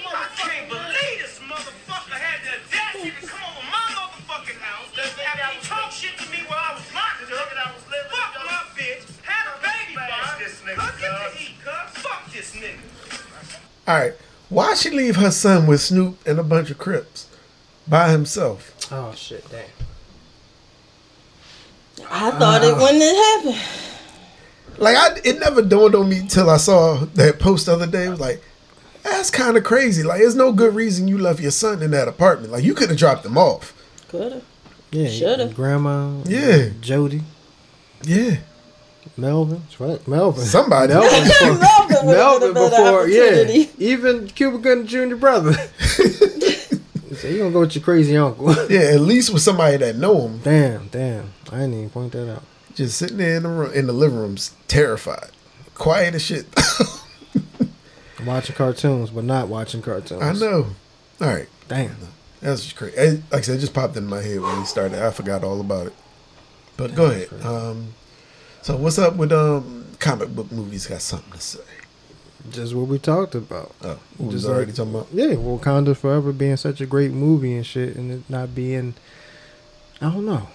Speaker 7: I can't believe this motherfucker had the audacity to come over my motherfucking house and talk nigga.
Speaker 3: All right, why she leave her son with Snoop and a bunch of Crips by himself?
Speaker 1: Oh shit, damn.
Speaker 2: I thought it uh, when it happened.
Speaker 3: Like I, it never dawned on me till I saw that post the other day. It was like, that's kind of crazy. Like, there's no good reason you left your son in that apartment. Like, you could have dropped him off.
Speaker 2: Coulda.
Speaker 1: Yeah,
Speaker 2: Shoulda.
Speaker 1: Grandma.
Speaker 3: Yeah.
Speaker 1: Jody.
Speaker 3: Yeah,
Speaker 1: Melvin. That's right. Melvin.
Speaker 3: somebody.
Speaker 1: Melvin. <laughs> before-
Speaker 2: Melvin
Speaker 1: Melvin
Speaker 2: been a better
Speaker 1: before, yeah. Even Cuba Gooding Jr. brother. <laughs> he said, you gonna go with your crazy uncle. <laughs>
Speaker 3: yeah, at least with somebody that know him.
Speaker 1: damn, damn. I didn't even point that out.
Speaker 3: Just sitting there in the room, in the living room, terrified, quiet as shit.
Speaker 1: Watching cartoons, but not watching cartoons.
Speaker 3: I know. All right,
Speaker 1: Damn.
Speaker 3: that's just crazy. Like I said, it just popped in my head when we started. I forgot all about it. But go ahead. Um, so what's up with um comic book movies? Got something to say?
Speaker 1: Just what we talked about.
Speaker 3: Oh, we
Speaker 1: Just
Speaker 3: already
Speaker 1: like-
Speaker 3: talking about.
Speaker 1: Yeah, Wakanda Forever being such a great movie and shit, and it not being. I don't know.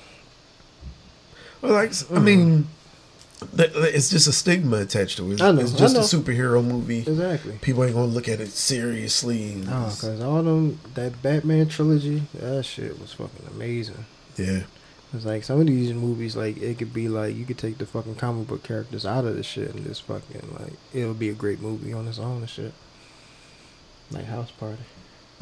Speaker 3: Well, like I mean, it's just a stigma attached to it.
Speaker 1: Know,
Speaker 3: It's just a superhero movie.
Speaker 1: Exactly.
Speaker 3: People ain't gonna look at it seriously. and
Speaker 1: Oh, cause all them that Batman trilogy, that shit was fucking amazing.
Speaker 3: yeah,
Speaker 1: It's like some of these movies, like it could be like you could take the fucking comic book characters out of the shit and just fucking like it'll be a great movie on its own and shit. Like House Party.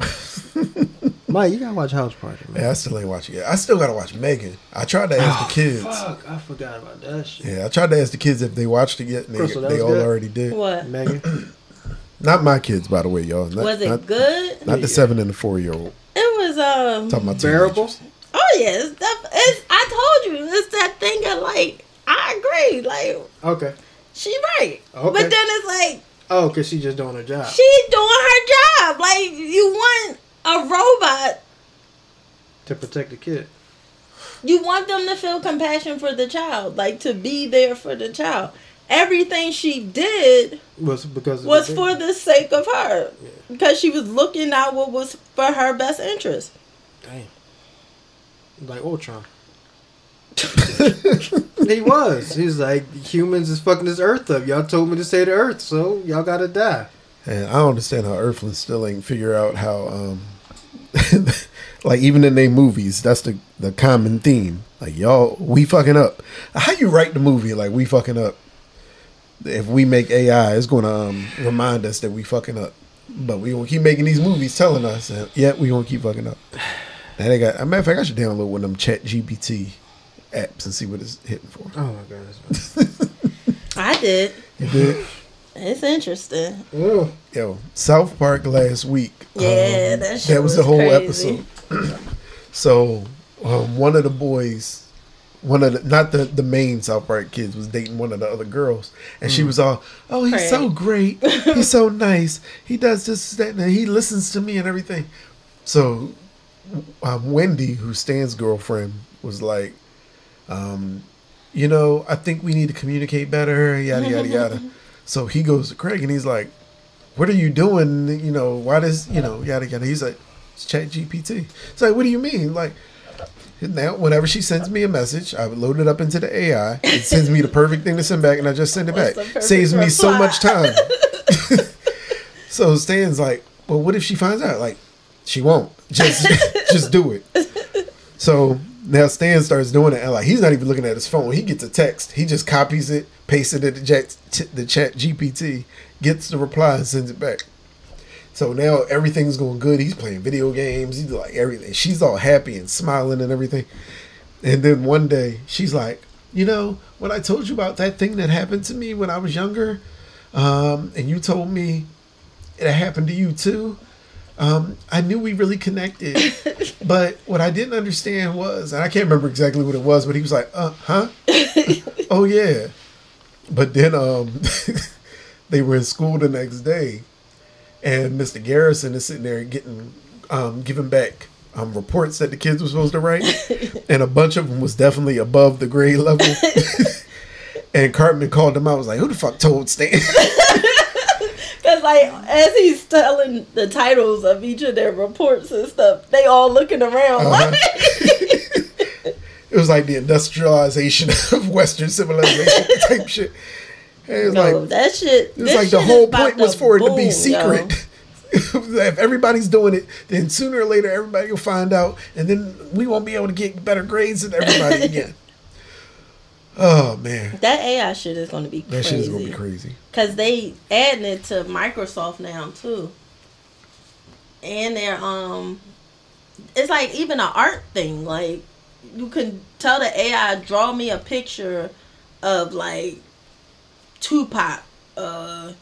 Speaker 1: <laughs> Mike, you gotta watch House Party, man.
Speaker 3: yeah. I still ain't watching it. I still gotta watch Megan. I tried to ask the kids.
Speaker 1: Fuck, I forgot about that shit.
Speaker 3: Yeah, I tried to ask the kids if they watched it yet. And they
Speaker 1: Crystal,
Speaker 3: they all
Speaker 1: good?
Speaker 3: already did.
Speaker 2: What?
Speaker 1: Megan, <clears throat>
Speaker 3: Not my kids, by the way, y'all. Not,
Speaker 2: Was it
Speaker 3: not,
Speaker 2: good?
Speaker 3: Not the seven and the four year old.
Speaker 2: It was um.
Speaker 3: Talking about
Speaker 1: Bearable.
Speaker 3: teenagers.
Speaker 2: Yeah, it's, I told you it's that thing of like I agree, like
Speaker 1: Okay.
Speaker 2: she right,
Speaker 1: Okay.
Speaker 2: but then it's like
Speaker 1: Oh, cause she just doing her job.
Speaker 2: she's doing her job. Like you want a robot,
Speaker 1: to protect the kid.
Speaker 2: you want them to feel compassion for the child, like to be there for the child. Everything she did
Speaker 1: Was because
Speaker 2: was
Speaker 1: the
Speaker 2: for the sake of her, because she was looking out what was for her best interest.
Speaker 1: Damn. Like Ultron. <laughs> he was. He's like humans is fucking this earth up. Y'all told me to say the earth, so y'all gotta die.
Speaker 3: And I don't understand how Earthlings still ain't figure out how, um, <laughs> like even in their movies, that's the the common theme. Like y'all, we fucking up. How you write the movie like we fucking up? If we make AI, it's gonna um, remind us that we fucking up. But we gonna keep making these movies telling us, and yet we gonna keep fucking up. And they got. As a matter of fact, I should download one of them Chat GPT apps and see what it's hitting for.
Speaker 1: Oh my god. <laughs>
Speaker 2: I did.
Speaker 3: You did?
Speaker 2: It's interesting.
Speaker 1: Oh,
Speaker 3: Yo, South Park last week.
Speaker 2: Yeah,
Speaker 3: um,
Speaker 2: that shit
Speaker 3: that was,
Speaker 2: was
Speaker 3: the whole
Speaker 2: crazy.
Speaker 3: episode. <clears throat> so, um, one of the boys, one of the not the the main South Park kids, was dating one of the other girls, and she was all, "Oh, he's so great. <laughs> He's so nice. He does this, that, and he listens to me and everything." So, um, Wendy, who Stan's girlfriend, was like, um, "You know, I think we need to communicate better." Yada yada <laughs> yada. So he goes to Craig and he's like, "What are you doing? You know, why does you know yada yada?" He's like, "It's Chat GPT." It's like, "What do you mean?" Like, now whenever she sends me a message, I load it up into the AI. It sends me the perfect thing to send back, and I just send it
Speaker 2: What's
Speaker 3: back. Saves me so much time. <laughs> <laughs> so Stan's like, "Well, what if she finds out?" Like, she won't. Just just do it. So now Stan starts doing it, and like he's not even looking at his phone. He gets a text. He just copies it, pastes it in the chat, the chat GPT, gets the reply, and sends it back. So now everything's going good. He's playing video games. He's like everything. She's all happy and smiling and everything. And then one day she's like, you know, when I told you about that thing that happened to me when I was younger, um, and you told me it happened to you too. Um, I knew we really connected, <laughs> but what I didn't understand was, and I can't remember exactly what it was, but he was like, "Uh, huh? <laughs> oh yeah." But then um, <laughs> they were in school the next day, and Mr. Garrison is sitting there getting um, giving back um, reports that the kids were supposed to write, and a bunch of them was definitely above the grade level. and Cartman called him out. Was like, "Who the fuck told Stan?"
Speaker 2: Cause like as he's telling the titles of each of their reports and stuff, they all looking around
Speaker 3: Uh-huh.
Speaker 2: like <laughs>
Speaker 3: It was like the industrialization of Western civilization <laughs> type shit. And it was
Speaker 2: no,
Speaker 3: like
Speaker 2: that shit.
Speaker 3: it was like the whole point was for it to be secret.
Speaker 2: Yo. <laughs>
Speaker 3: if everybody's doing it, then sooner or later everybody will find out, and then we won't be able to get better grades than everybody again. Oh man,
Speaker 2: That AI shit is gonna be
Speaker 3: that shit is gonna be
Speaker 2: crazy.
Speaker 3: crazy.
Speaker 2: Cause they adding it to Microsoft now too. And they're um it's like even an art thing. Like you can tell the AI draw me a picture of like Tupac uh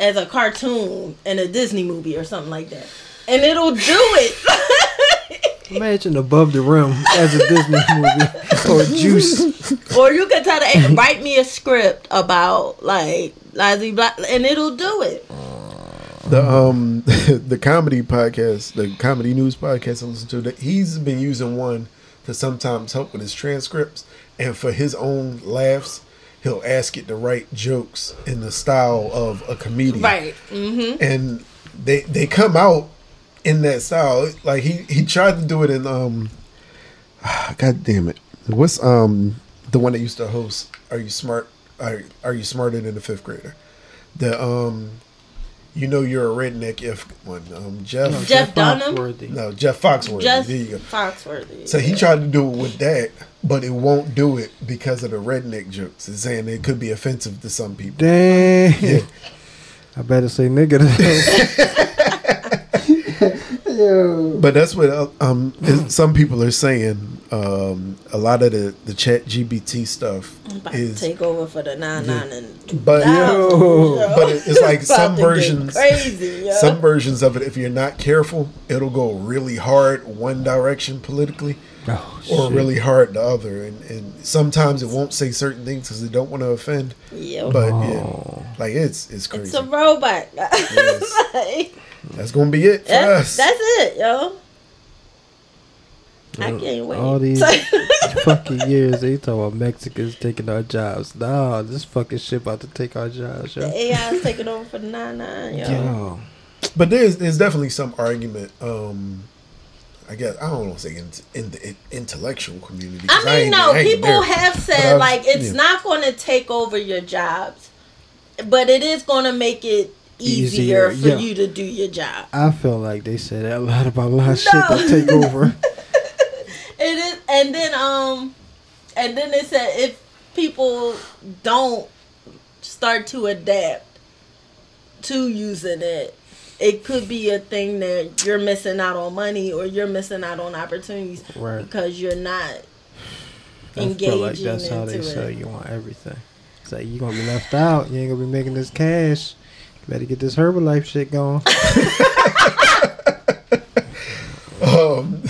Speaker 2: as a cartoon in a Disney movie or something like that. And it'll do it. <laughs>
Speaker 1: imagine above the rim as a Disney <laughs> movie or Juice.
Speaker 2: or you can tell the <laughs> write me a script about like Lazy Black and it'll do it.
Speaker 3: The um <laughs> the comedy podcast, the comedy news podcast I listen to, that he's been using one to sometimes help with his transcripts, and for his own laughs, he'll ask it to write jokes in the style of a comedian,
Speaker 2: Right. Mm-hmm.
Speaker 3: and they they come out in that style. Like he he tried to do it in um, <sighs> god damn it, what's um the one that used to host Are You Smart? Are Are You Smarter Than the Fifth Grader? The um, you know you're a redneck if one um Jeff
Speaker 2: Jeff Dunham?
Speaker 1: Foxworthy.
Speaker 3: no Jeff Foxworthy
Speaker 2: Just
Speaker 3: there you go.
Speaker 2: Foxworthy.
Speaker 3: So he tried to do it with that, but it won't do it because of the redneck jokes. It's saying it could be offensive to some people.
Speaker 1: Dang.
Speaker 3: Yeah.
Speaker 1: I better say nigga. <laughs> though. <laughs> Yo.
Speaker 3: But that's what uh, um some people are saying. Um, a lot of the the Chat GPT stuff
Speaker 2: About
Speaker 3: is,
Speaker 2: to take over for the nine nine and
Speaker 3: but
Speaker 1: Yo.
Speaker 3: but it's like <laughs>
Speaker 2: About
Speaker 3: some versions.
Speaker 2: crazy. Yo.
Speaker 3: Some versions of it, if you're not careful, it'll go really hard one direction politically,
Speaker 1: Oh,
Speaker 3: or
Speaker 1: shit.
Speaker 3: really hard the other. And, and sometimes it won't say certain things because they don't want to offend.
Speaker 2: Yo.
Speaker 3: But
Speaker 1: Oh.
Speaker 3: yeah, like it's it's crazy.
Speaker 2: it's a robot. <laughs> Like,
Speaker 3: That's gonna be it for
Speaker 2: that's,
Speaker 3: us.
Speaker 2: that's it, yo. I can't wait.
Speaker 1: All these <laughs> fucking years they talk about Mexicans taking our jobs. Nah, this fucking shit about to take our jobs,
Speaker 2: the
Speaker 1: yo.
Speaker 2: AI is taking over for the nine nine, yo.
Speaker 1: Yo.
Speaker 3: But there's there's definitely some argument. Um, I guess I don't want to say in, in the in- intellectual community.
Speaker 2: I mean,
Speaker 3: ain't-
Speaker 2: no,
Speaker 3: I
Speaker 2: people
Speaker 3: there.
Speaker 2: have said like it's
Speaker 3: yeah.
Speaker 2: not going to take over your jobs, but it is going to make it easier,
Speaker 1: Easier,
Speaker 2: for
Speaker 1: yeah.
Speaker 2: you to do your job.
Speaker 1: I feel like they said a lot about a lot of shit
Speaker 2: No.
Speaker 1: that take over. <laughs>
Speaker 2: It is, and then um, and then they said if people don't start to adapt to using it, it could be a thing that you're missing out on money or you're missing out on opportunities
Speaker 1: Right.
Speaker 2: because you're not
Speaker 1: I
Speaker 2: engaging
Speaker 1: feel like that's how they
Speaker 2: into
Speaker 1: sell you on everything. It's like you're gonna be left out. You ain't gonna be making this cash. You better get this Herbalife shit going. <laughs>
Speaker 3: Um, <laughs>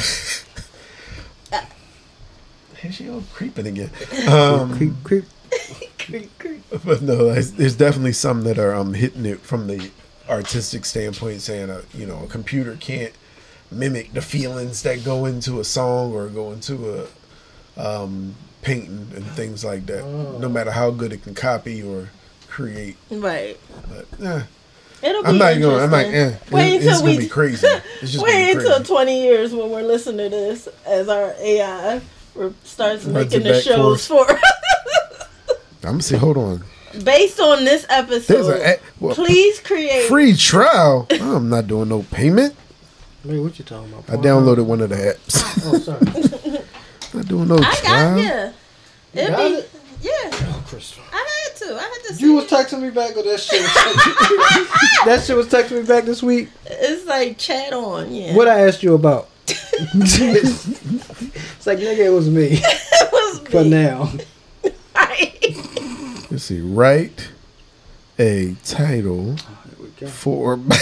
Speaker 3: here she all creeping again. Um,
Speaker 1: creep, creep. <laughs>
Speaker 2: Creep, creep.
Speaker 3: but no, there's, there's definitely some that are um hitting it from the artistic standpoint, saying a you know a computer can't mimic the feelings that go into a song or go into a um, painting and things like that. No matter how good it can copy or create,
Speaker 2: Right.
Speaker 3: But eh,
Speaker 2: It'll be
Speaker 3: I'm not going. I'm like,
Speaker 2: interesting.
Speaker 3: eh,
Speaker 2: Wait
Speaker 3: it- it's
Speaker 2: until
Speaker 3: gonna
Speaker 2: we
Speaker 3: be crazy. <laughs> It's just
Speaker 2: wait
Speaker 3: gonna
Speaker 2: until 20 years when we're listening to this as our AI starts
Speaker 3: Runs
Speaker 2: making the
Speaker 3: back
Speaker 2: shows for us. <laughs>
Speaker 3: I'm gonna say, Hold on.
Speaker 2: Based on this episode,
Speaker 3: a well,
Speaker 2: please create.
Speaker 3: free trial. I'm not doing no payment.
Speaker 1: Wait, what you talking about?
Speaker 3: I downloaded one of the apps.
Speaker 1: Oh, sorry. <laughs>
Speaker 3: not doing no
Speaker 2: I got
Speaker 3: trial.
Speaker 2: yeah. It'd
Speaker 1: got
Speaker 2: be
Speaker 1: it?
Speaker 2: yeah.
Speaker 1: Oh, Crystal.
Speaker 2: I had to. I had to. See
Speaker 1: You was texting me back or that shit? <laughs> That shit was texting me back this week.
Speaker 2: It's like chat on. Yeah.
Speaker 1: What I asked you about? <laughs> it's like nigga, it was me
Speaker 2: it was
Speaker 1: for
Speaker 2: me.
Speaker 1: now. <laughs>
Speaker 2: Right.
Speaker 3: Let's see. Write a title for my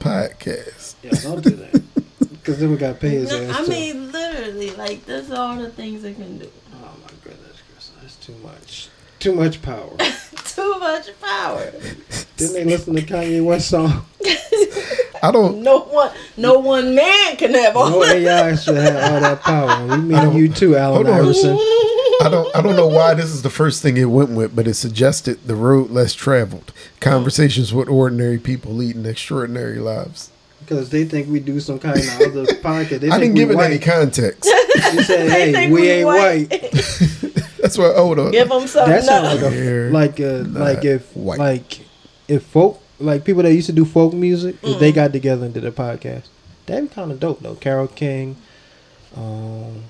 Speaker 3: podcast.
Speaker 1: Yeah, don't do that. Because then we got to pay his
Speaker 2: No,
Speaker 1: ass.
Speaker 2: I
Speaker 1: too.
Speaker 2: mean, literally, like that's all the things it can do.
Speaker 1: oh my goodness, Crystal, that's too much. Too much power. <laughs>
Speaker 2: Too much power.
Speaker 1: Didn't they listen to Kanye West song?
Speaker 3: I don't.
Speaker 2: No one, no one man can have all.
Speaker 1: No
Speaker 2: that.
Speaker 1: AI should have all that power. We mean you too, Allen
Speaker 3: Hold.
Speaker 1: Iverson.
Speaker 3: I don't. I don't know why this is the first thing it went with, but it suggested the road less traveled. Conversations with ordinary people leading extraordinary lives.
Speaker 1: Because they think we do some kind of other <laughs> podcast. They
Speaker 3: I
Speaker 1: think
Speaker 3: didn't give it
Speaker 1: white.
Speaker 3: any context.
Speaker 1: They said, <laughs> hey,
Speaker 2: think
Speaker 1: we,
Speaker 2: we
Speaker 1: ain't
Speaker 2: white."
Speaker 1: white.
Speaker 3: That's why. Hold on.
Speaker 2: Give them something.
Speaker 1: That sounds like a like a like if
Speaker 3: white.
Speaker 1: like if folk like people that used to do folk music if
Speaker 2: Mm.
Speaker 1: they got together and did a podcast that'd be kind of dope though. Carole King, um,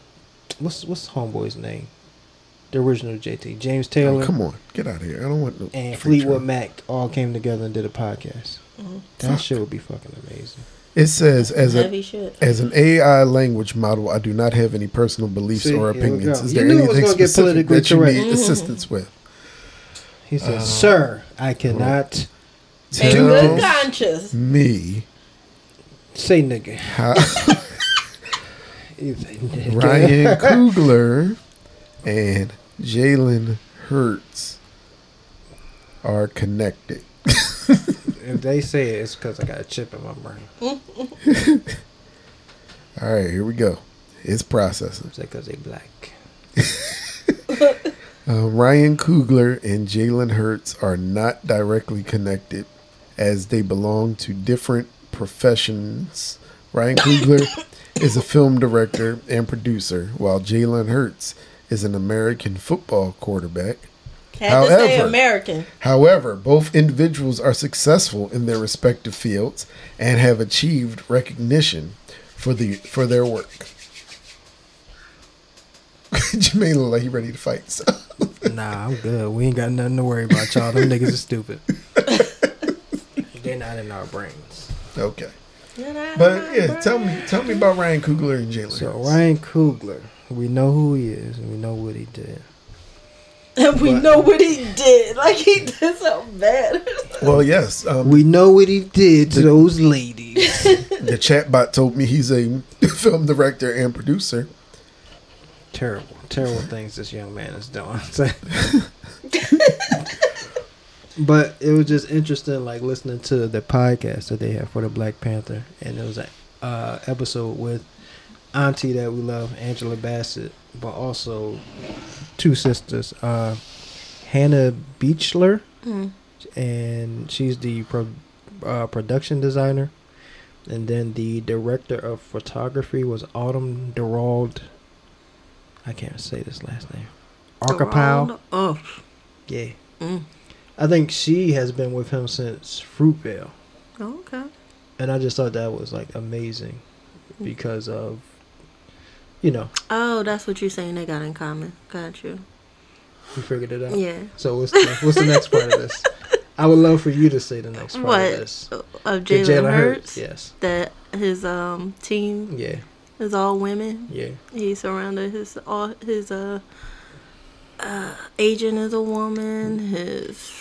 Speaker 1: what's what's homeboy's name? The original JT James
Speaker 3: Oh,
Speaker 1: Taylor
Speaker 3: come on, get out of here. I don't want no
Speaker 1: and Fleetwood. Mac all came together and did a podcast.
Speaker 2: Mm-hmm.
Speaker 1: That shit would be fucking amazing.
Speaker 3: It says as a as an AI language model, I do not have any personal beliefs
Speaker 1: See,
Speaker 3: or opinions. Is there
Speaker 1: knew it was
Speaker 3: anything
Speaker 1: gonna get
Speaker 3: specific that you
Speaker 1: correct.
Speaker 3: need assistance with?
Speaker 1: He says,
Speaker 3: Uh,
Speaker 1: "Sir, I cannot
Speaker 2: In
Speaker 3: Tell
Speaker 2: good conscience.
Speaker 3: me
Speaker 1: say nigga."
Speaker 3: how <laughs>
Speaker 1: "Nigga."
Speaker 3: Ryan <laughs> Coogler and Jalen Hurts are connected. <laughs>
Speaker 1: If they say it, it's because I got a chip in my brain. <laughs>
Speaker 3: All right, here we go. It's processing.
Speaker 1: It's because they black. <laughs>
Speaker 3: Uh, Ryan Coogler and Jalen Hurts are not directly connected as they belong to different professions. Ryan Coogler <coughs> is a film director and producer, while Jalen Hurts is an American football quarterback.
Speaker 2: Had to say
Speaker 3: However-
Speaker 2: American.
Speaker 3: However, both individuals are successful in their respective fields and have achieved recognition for the for their work. <laughs> Jermaine look like he ready to fight. So. <laughs>
Speaker 1: Nah, I'm good. We ain't got nothing to worry about, y'all. Them niggas are stupid. <laughs> They're not in our brains.
Speaker 3: Okay. But yeah, tell me, tell me about Ryan Coogler and Jalen.
Speaker 1: So Ryan Coogler, we know who he is and we know what he did.
Speaker 2: And <laughs> we
Speaker 1: But-
Speaker 2: know what he did. <laughs> Like he did something bad. <laughs>
Speaker 3: Well, yes, um,
Speaker 1: We know what he did to those ladies.
Speaker 3: the chatbot told me he's a film director and producer.
Speaker 1: terrible, terrible things this young man is doing. but it was just interesting, like listening to the podcast that they have for the Black Panther, and it was an uh, episode with Auntie that we love, Angela Bassett, but also two sisters, uh, Hannah Beachler,
Speaker 2: Mm.
Speaker 1: and she's the pro, uh, production designer. And then the director of photography was Autumn Durald. I can't say this last name. Arkapaw.
Speaker 2: Oh,
Speaker 1: Yeah.
Speaker 2: Mm.
Speaker 1: I think she has been with him since Fruitvale.
Speaker 2: okay.
Speaker 1: And I just thought that was like amazing because of, you know,
Speaker 2: Oh, that's what you're saying. They got in common. Got you.
Speaker 1: we figured it out.
Speaker 2: Yeah.
Speaker 1: So what's the, what's the next part of this? <laughs> I would love for you to say the next part
Speaker 2: What
Speaker 1: of this.
Speaker 2: of Jalen Hurts?
Speaker 1: Yes.
Speaker 2: That his um team
Speaker 1: Yeah.
Speaker 2: is all women.
Speaker 1: Yeah.
Speaker 2: He surrounded his all his uh, uh agent is a woman. His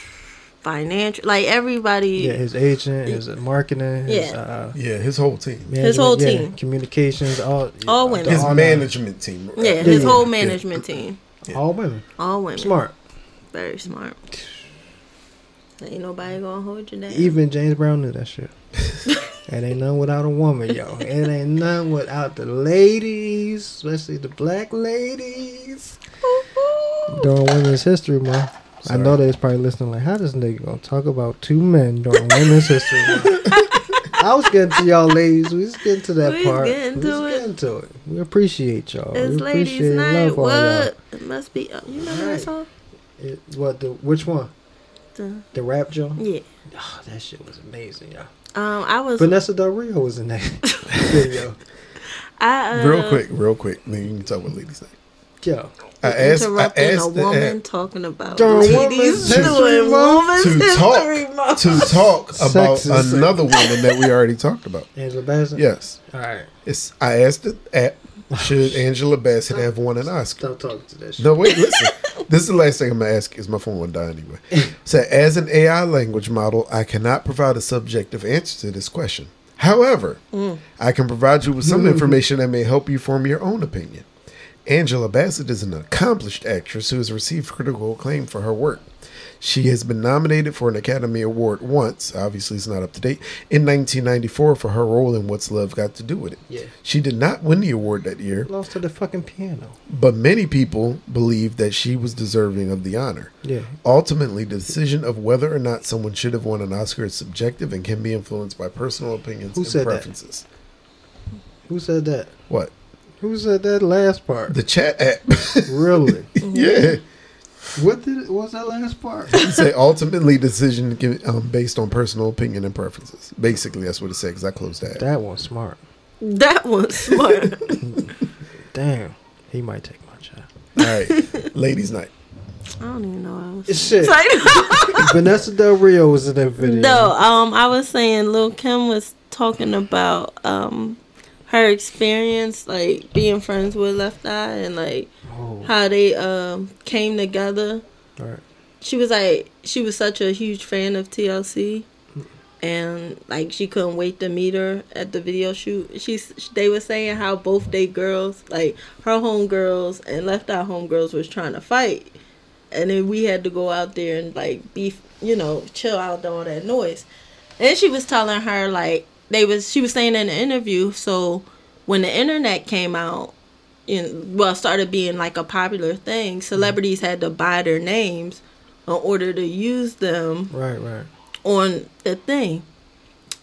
Speaker 2: financial like everybody.
Speaker 1: Yeah. His agent, his marketing, his,
Speaker 2: Yeah.
Speaker 1: uh,
Speaker 3: Yeah, his whole team,
Speaker 2: His whole
Speaker 1: management, yeah,
Speaker 2: team.
Speaker 1: communications, all
Speaker 2: All women.
Speaker 3: his
Speaker 1: all
Speaker 3: management team.
Speaker 2: Yeah, his
Speaker 1: Yeah,
Speaker 2: whole
Speaker 1: yeah.
Speaker 2: management team.
Speaker 1: all women,
Speaker 2: All women.
Speaker 1: smart.
Speaker 2: Very smart. Ain't nobody gonna hold you down.
Speaker 1: Even James Brown knew that shit. <laughs> it ain't none without a woman, yo. It ain't none without the ladies, especially the black ladies. During Women's History Month. I know they was probably listening like, how this nigga gonna talk about two men during Women's History <laughs> I was getting to y'all ladies. We was getting to that
Speaker 2: We was
Speaker 1: part.
Speaker 2: getting
Speaker 1: we
Speaker 2: to
Speaker 1: was
Speaker 2: it.
Speaker 1: getting to it. We appreciate y'all.
Speaker 2: it's
Speaker 1: we
Speaker 2: ladies'
Speaker 1: appreciate and
Speaker 2: night.
Speaker 1: love all y'all.
Speaker 2: What? It must be. Uh, you know that
Speaker 1: Right.
Speaker 2: song?
Speaker 1: It, what the which one?
Speaker 2: The-
Speaker 1: The rap joint?
Speaker 2: yeah.
Speaker 1: Oh, that shit was amazing, y'all.
Speaker 2: Um, I was.
Speaker 1: Vanessa Del Rio was in that <laughs> video.
Speaker 2: I uh,
Speaker 3: Real quick, real quick. Then you can talk with ladies. Night.
Speaker 1: Yo,
Speaker 3: I asked, I
Speaker 2: interrupting a
Speaker 3: asked the
Speaker 2: woman
Speaker 3: app
Speaker 2: talking about
Speaker 1: During
Speaker 2: ladies
Speaker 1: Women's
Speaker 2: doing <laughs>
Speaker 1: Month?
Speaker 3: to talk
Speaker 2: month.
Speaker 3: to talk about
Speaker 1: Sexist.
Speaker 3: another woman that we already talked about.
Speaker 1: Angela Bassett.
Speaker 3: Yes,
Speaker 1: All right.
Speaker 3: it's. I asked the app, should <laughs> Angela Bassett have won an Oscar?
Speaker 1: Stop talking to that shit.
Speaker 3: No, wait, listen. <laughs> this is the last thing I'm gonna ask. Is my phone won't die anyway? So, as an AI language model, I cannot provide a subjective answer to this question. However, mm. I can provide you with some information that may help you form your own opinion. Angela Bassett is an accomplished actress who has received critical acclaim for her work. She has been nominated for an Academy Award once, obviously it's not up to date, in 1994 for her role in What's Love Got to Do with It.
Speaker 1: Yeah.
Speaker 3: She did not win the award that year,
Speaker 1: Lost to the fucking piano.
Speaker 3: but many people believe that she was deserving of the honor.
Speaker 1: Yeah.
Speaker 3: Ultimately, the decision of whether or not someone should have won an Oscar is subjective and can be influenced by personal opinions
Speaker 1: Who
Speaker 3: and
Speaker 1: said that? Who said that?
Speaker 3: What?
Speaker 1: Who said that last part?
Speaker 3: The chat app. <laughs>
Speaker 1: really? <laughs>
Speaker 3: yeah.
Speaker 1: what did? What was that last part?
Speaker 3: You say ultimately decision can- um, based on personal opinion and preferences. Basically, that's what it said because I closed that.
Speaker 1: that one's smart.
Speaker 2: That was smart. <laughs>
Speaker 1: Damn. He might take my job.
Speaker 3: All right. Ladies' night.
Speaker 2: I don't even know. What I was
Speaker 1: Shit.
Speaker 2: saying.
Speaker 1: Vanessa Del Rio was in that video.
Speaker 2: no, um, I was saying Lil Kim was talking about um her experience like being friends with Left Eye and like
Speaker 1: Oh,
Speaker 2: how they um came together.
Speaker 1: right.
Speaker 2: She was like she was such a huge fan of TLC. And like she couldn't wait to meet her at the video shoot. She's they were saying how both they girls, like her home girls and Left Eye home girls, was trying to fight, and then we had to go out there and like be, you know, chill out all that noise. And she was telling her like they was she was saying in the interview. So when the internet came out, and well started being like a popular thing, celebrities had to buy their names in order to use them
Speaker 1: Right, right.
Speaker 2: on the thing.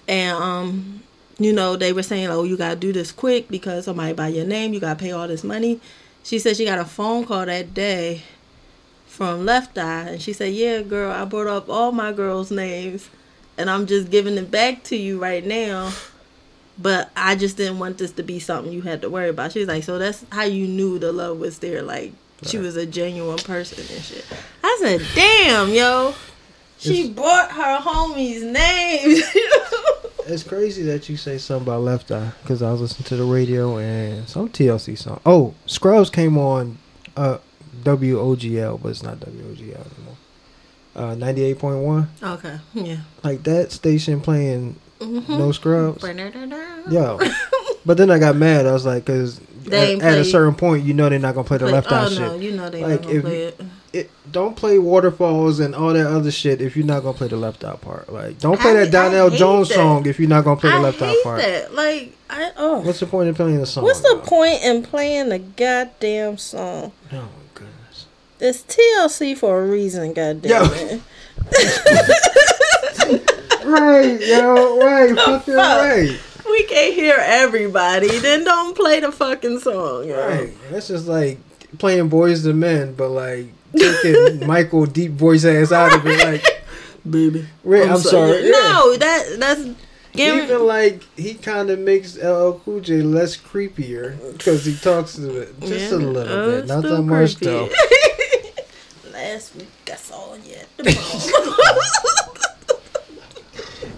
Speaker 2: And um, you know, they were saying, Oh, you gotta do this quick because somebody buy your name, you gotta pay all this money. She said she got a phone call that day from Left Eye and she said, Yeah, girl, I brought up all my girls' names and I'm just giving it back to you right now. But I just didn't want this to be something you had to worry about. She was like, So that's how you knew the love was there, like she was a genuine person and shit. I said, Damn, yo. She brought her homies' names. <laughs>
Speaker 1: It's crazy that you say something about Left Eye because I was listening to the radio and some TLC song. Oh, Scrubs came on uh, WOGL, but it's not WOGL anymore. Uh, 98.1.
Speaker 2: Okay. Yeah.
Speaker 1: Like that station playing
Speaker 2: Mm-hmm.
Speaker 1: No Scrubs.
Speaker 2: Yeah. <laughs>
Speaker 1: But then I got mad. I was like, because at, at a certain point, you know they're not going to play the Left Eye
Speaker 2: oh
Speaker 1: shit.
Speaker 2: no, you know they
Speaker 1: Like,
Speaker 2: not play it.
Speaker 1: it don't play waterfalls and all that other shit if you're not gonna play the left out part. Like don't play
Speaker 2: I-
Speaker 1: that
Speaker 2: Donell
Speaker 1: Jones
Speaker 2: that.
Speaker 1: song if you're not gonna play the
Speaker 2: I
Speaker 1: left out part.
Speaker 2: that. Like, I oh.
Speaker 1: What's the point of playing the song?
Speaker 2: What's the
Speaker 1: though?
Speaker 2: point in playing the goddamn song?
Speaker 1: Goodness.
Speaker 2: It's TLC for a reason, goddamn
Speaker 1: Yo. <laughs>
Speaker 2: it.
Speaker 1: Right, yo, right, fucking
Speaker 2: fuck?
Speaker 1: right.
Speaker 2: We can't hear everybody. Then don't play the fucking song, yo.
Speaker 1: Right. That's just like playing Boyz II Men, but like taking <laughs> Michael deep voice ass out of it. Like, <laughs>
Speaker 2: Baby.
Speaker 1: wait, I'm,
Speaker 2: so-
Speaker 1: sorry. Yeah.
Speaker 2: No, that that's Gary,
Speaker 1: Even like he kind of makes LL Cool J less creepier because he talks to it just a little
Speaker 2: Oh,
Speaker 1: bit, not
Speaker 2: still
Speaker 1: that much though.
Speaker 2: Last week I saw you at the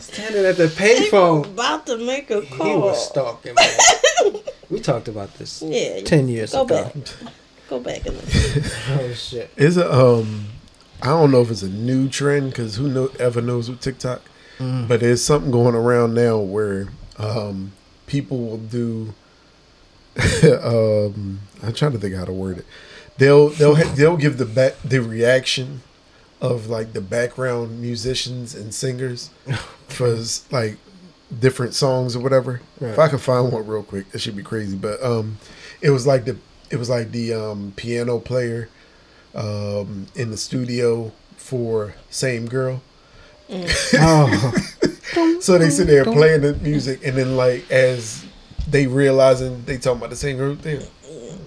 Speaker 1: Standing at the payphone.
Speaker 2: about to make a call.
Speaker 1: He was stalking me. <laughs> we talked about this
Speaker 2: Yeah,
Speaker 1: ten years
Speaker 2: go
Speaker 1: ago.
Speaker 2: back. Go back and listen. <laughs>
Speaker 1: Oh shit!
Speaker 3: Is a um, I don't know if it's a new trend because who know ever knows with TikTok, but there's something going around now where um, people will do. <laughs> um, I'm trying to think how to word it. They'll they'll they'll give the back the reaction of like the background musicians and singers <laughs> for like different songs or whatever. If I can find one real quick, it should be crazy. But um, it was like the it was like the um, piano player um, in the studio for Same Girl. <laughs>
Speaker 1: Oh,
Speaker 3: So they sit there playing the music, and then like as they realizing they talking about the same girl thing.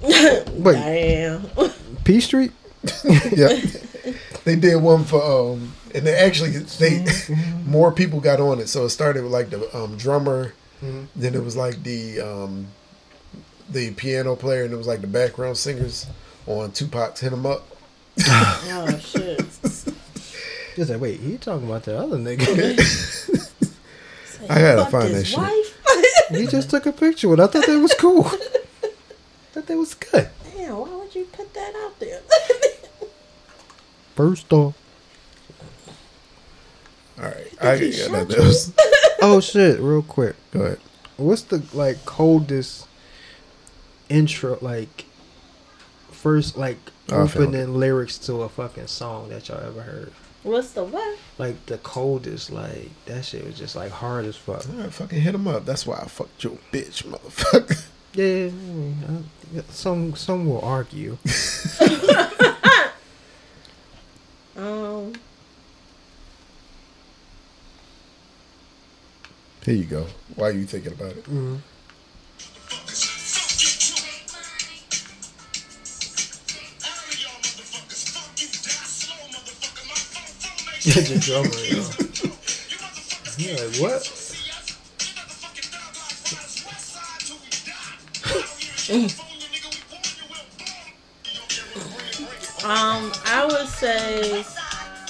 Speaker 3: <laughs>
Speaker 1: wait,
Speaker 2: Damn.
Speaker 1: P Street? <laughs> <laughs>
Speaker 3: yeah, they did one for um, and they actually they more people got on it. So it started with like the um, drummer, then it was like the um, the piano player, and it was like the background singers on Tupac's "Hit 'Em Up."
Speaker 2: Oh shit.
Speaker 1: Just like, wait, he talking about the other nigga?
Speaker 3: I gotta
Speaker 2: Fucked
Speaker 3: find
Speaker 2: his
Speaker 3: that shit.
Speaker 2: wife?
Speaker 1: he just took a picture with. it. I thought that was cool. Thought that was good.
Speaker 2: Damn, why would you put that out there?
Speaker 1: First off,
Speaker 3: All right, I got that. that was,
Speaker 1: oh shit! Real quick,
Speaker 3: go ahead.
Speaker 1: what's the like coldest intro like first like
Speaker 3: Oh, I found
Speaker 1: opening lyrics to a fucking song that y'all ever heard?
Speaker 2: What's the what?
Speaker 1: Like the coldest, like that shit was just like hard as fuck.
Speaker 3: All right, fucking hit him up. That's why I fucked your bitch, motherfucker.
Speaker 1: Yeah, I mean, I, some some will argue. <laughs>
Speaker 2: Um,
Speaker 3: Here you go. Why are you thinking about it?
Speaker 1: the drummer, yo. Yeah, like, what? <laughs> <laughs>
Speaker 2: um, I would say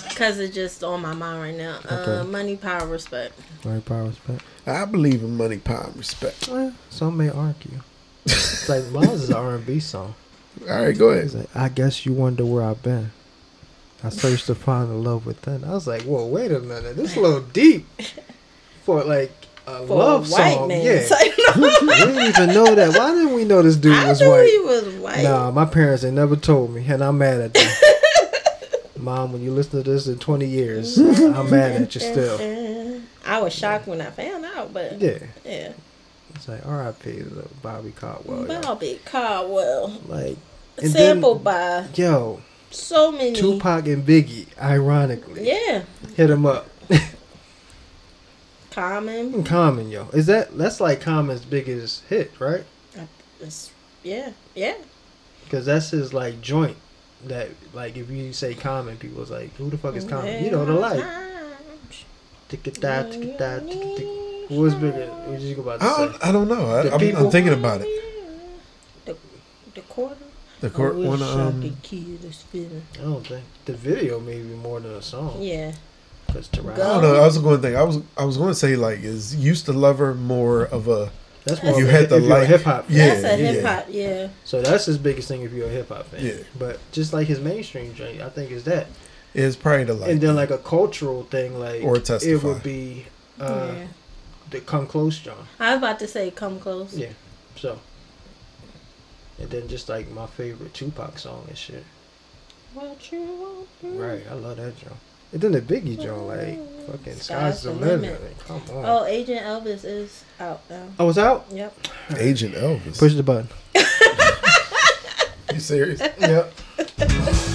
Speaker 2: because it's just on my mind right now. Uh,
Speaker 1: Okay.
Speaker 2: money, power, respect.
Speaker 1: Right, power respect.
Speaker 3: I believe in money, power, and respect.
Speaker 1: Eh, some may argue. It's like Miles is an R and B song.
Speaker 3: All right, go ahead.
Speaker 1: like, I guess you wonder where I've been. I searched to find the love within. I was like, whoa, wait a minute, this is a little deep for like a
Speaker 2: For
Speaker 1: love
Speaker 2: a white
Speaker 1: song.
Speaker 2: man.
Speaker 1: Yeah, <laughs>
Speaker 2: Say <laughs>
Speaker 1: we didn't even know that. Why didn't we know this dude
Speaker 2: I
Speaker 1: was
Speaker 2: knew
Speaker 1: white?
Speaker 2: he was white.
Speaker 1: Nah, my parents they never told me, and I'm mad at them. <laughs> Mom, when you listen to this in 20 years, I'm mad at you still.
Speaker 2: I was shocked when I found out, but
Speaker 1: Yeah,
Speaker 2: yeah.
Speaker 1: it's like R.I.P. to Bobby Caldwell. yo.
Speaker 2: Bobby Caldwell,
Speaker 1: Like,
Speaker 2: sampled
Speaker 1: then,
Speaker 2: by
Speaker 1: yo,
Speaker 2: so many.
Speaker 1: Tupac and Biggie, ironically,
Speaker 2: Yeah,
Speaker 1: hit him up.
Speaker 2: Common.
Speaker 1: Common, yo, is that that's like Common's biggest hit, right?
Speaker 2: It's, yeah, yeah.
Speaker 1: Because that's his like joint. That like if you say Common, people's like, who the fuck is Common? You know the like. Tick-a-da, tick-a-da, tick-a-tick. Was bigger? What did you about to
Speaker 3: I
Speaker 1: say?
Speaker 3: don't, I don't know. I,
Speaker 1: The
Speaker 3: I'm,
Speaker 1: people-
Speaker 3: I'm thinking about it.
Speaker 2: The, the quarter.
Speaker 3: The court
Speaker 2: I wish
Speaker 3: one.
Speaker 2: I
Speaker 3: Um,
Speaker 2: could kill this feeling.
Speaker 1: I don't think the video maybe more than a song.
Speaker 2: Yeah.
Speaker 1: Cause Taraji,
Speaker 3: I don't know. I was going to think. I was. I was going to say like is used to love her more of a.
Speaker 1: that's more.
Speaker 3: You had to
Speaker 1: if
Speaker 3: like-
Speaker 1: hip hop.
Speaker 3: Yeah,
Speaker 2: That's a
Speaker 3: yeah.
Speaker 2: hip hop, yeah.
Speaker 1: So that's his biggest thing if you're a hip hop fan.
Speaker 3: Yeah.
Speaker 1: But just like his mainstream joint, I think is that.
Speaker 3: Is probably the like.
Speaker 1: and then like a cultural thing, like
Speaker 3: Or
Speaker 1: it
Speaker 3: Testify.
Speaker 1: would be uh,
Speaker 2: yeah.
Speaker 1: the Come Close John.
Speaker 2: I was about to say come close.
Speaker 1: Yeah. So. And then just like my favorite Tupac song and shit.
Speaker 2: What you want
Speaker 1: Right, I love that joint. And then the Biggie joint, like fucking
Speaker 2: Sky's
Speaker 1: sky's the
Speaker 2: the
Speaker 1: limit.
Speaker 2: limit.
Speaker 1: Like, come on.
Speaker 2: Oh, Agent Elvis is out now.
Speaker 1: Oh, it's out.
Speaker 2: Yep.
Speaker 3: Agent Elvis.
Speaker 1: Push the button. <laughs>
Speaker 3: you serious?
Speaker 1: yep. <laughs>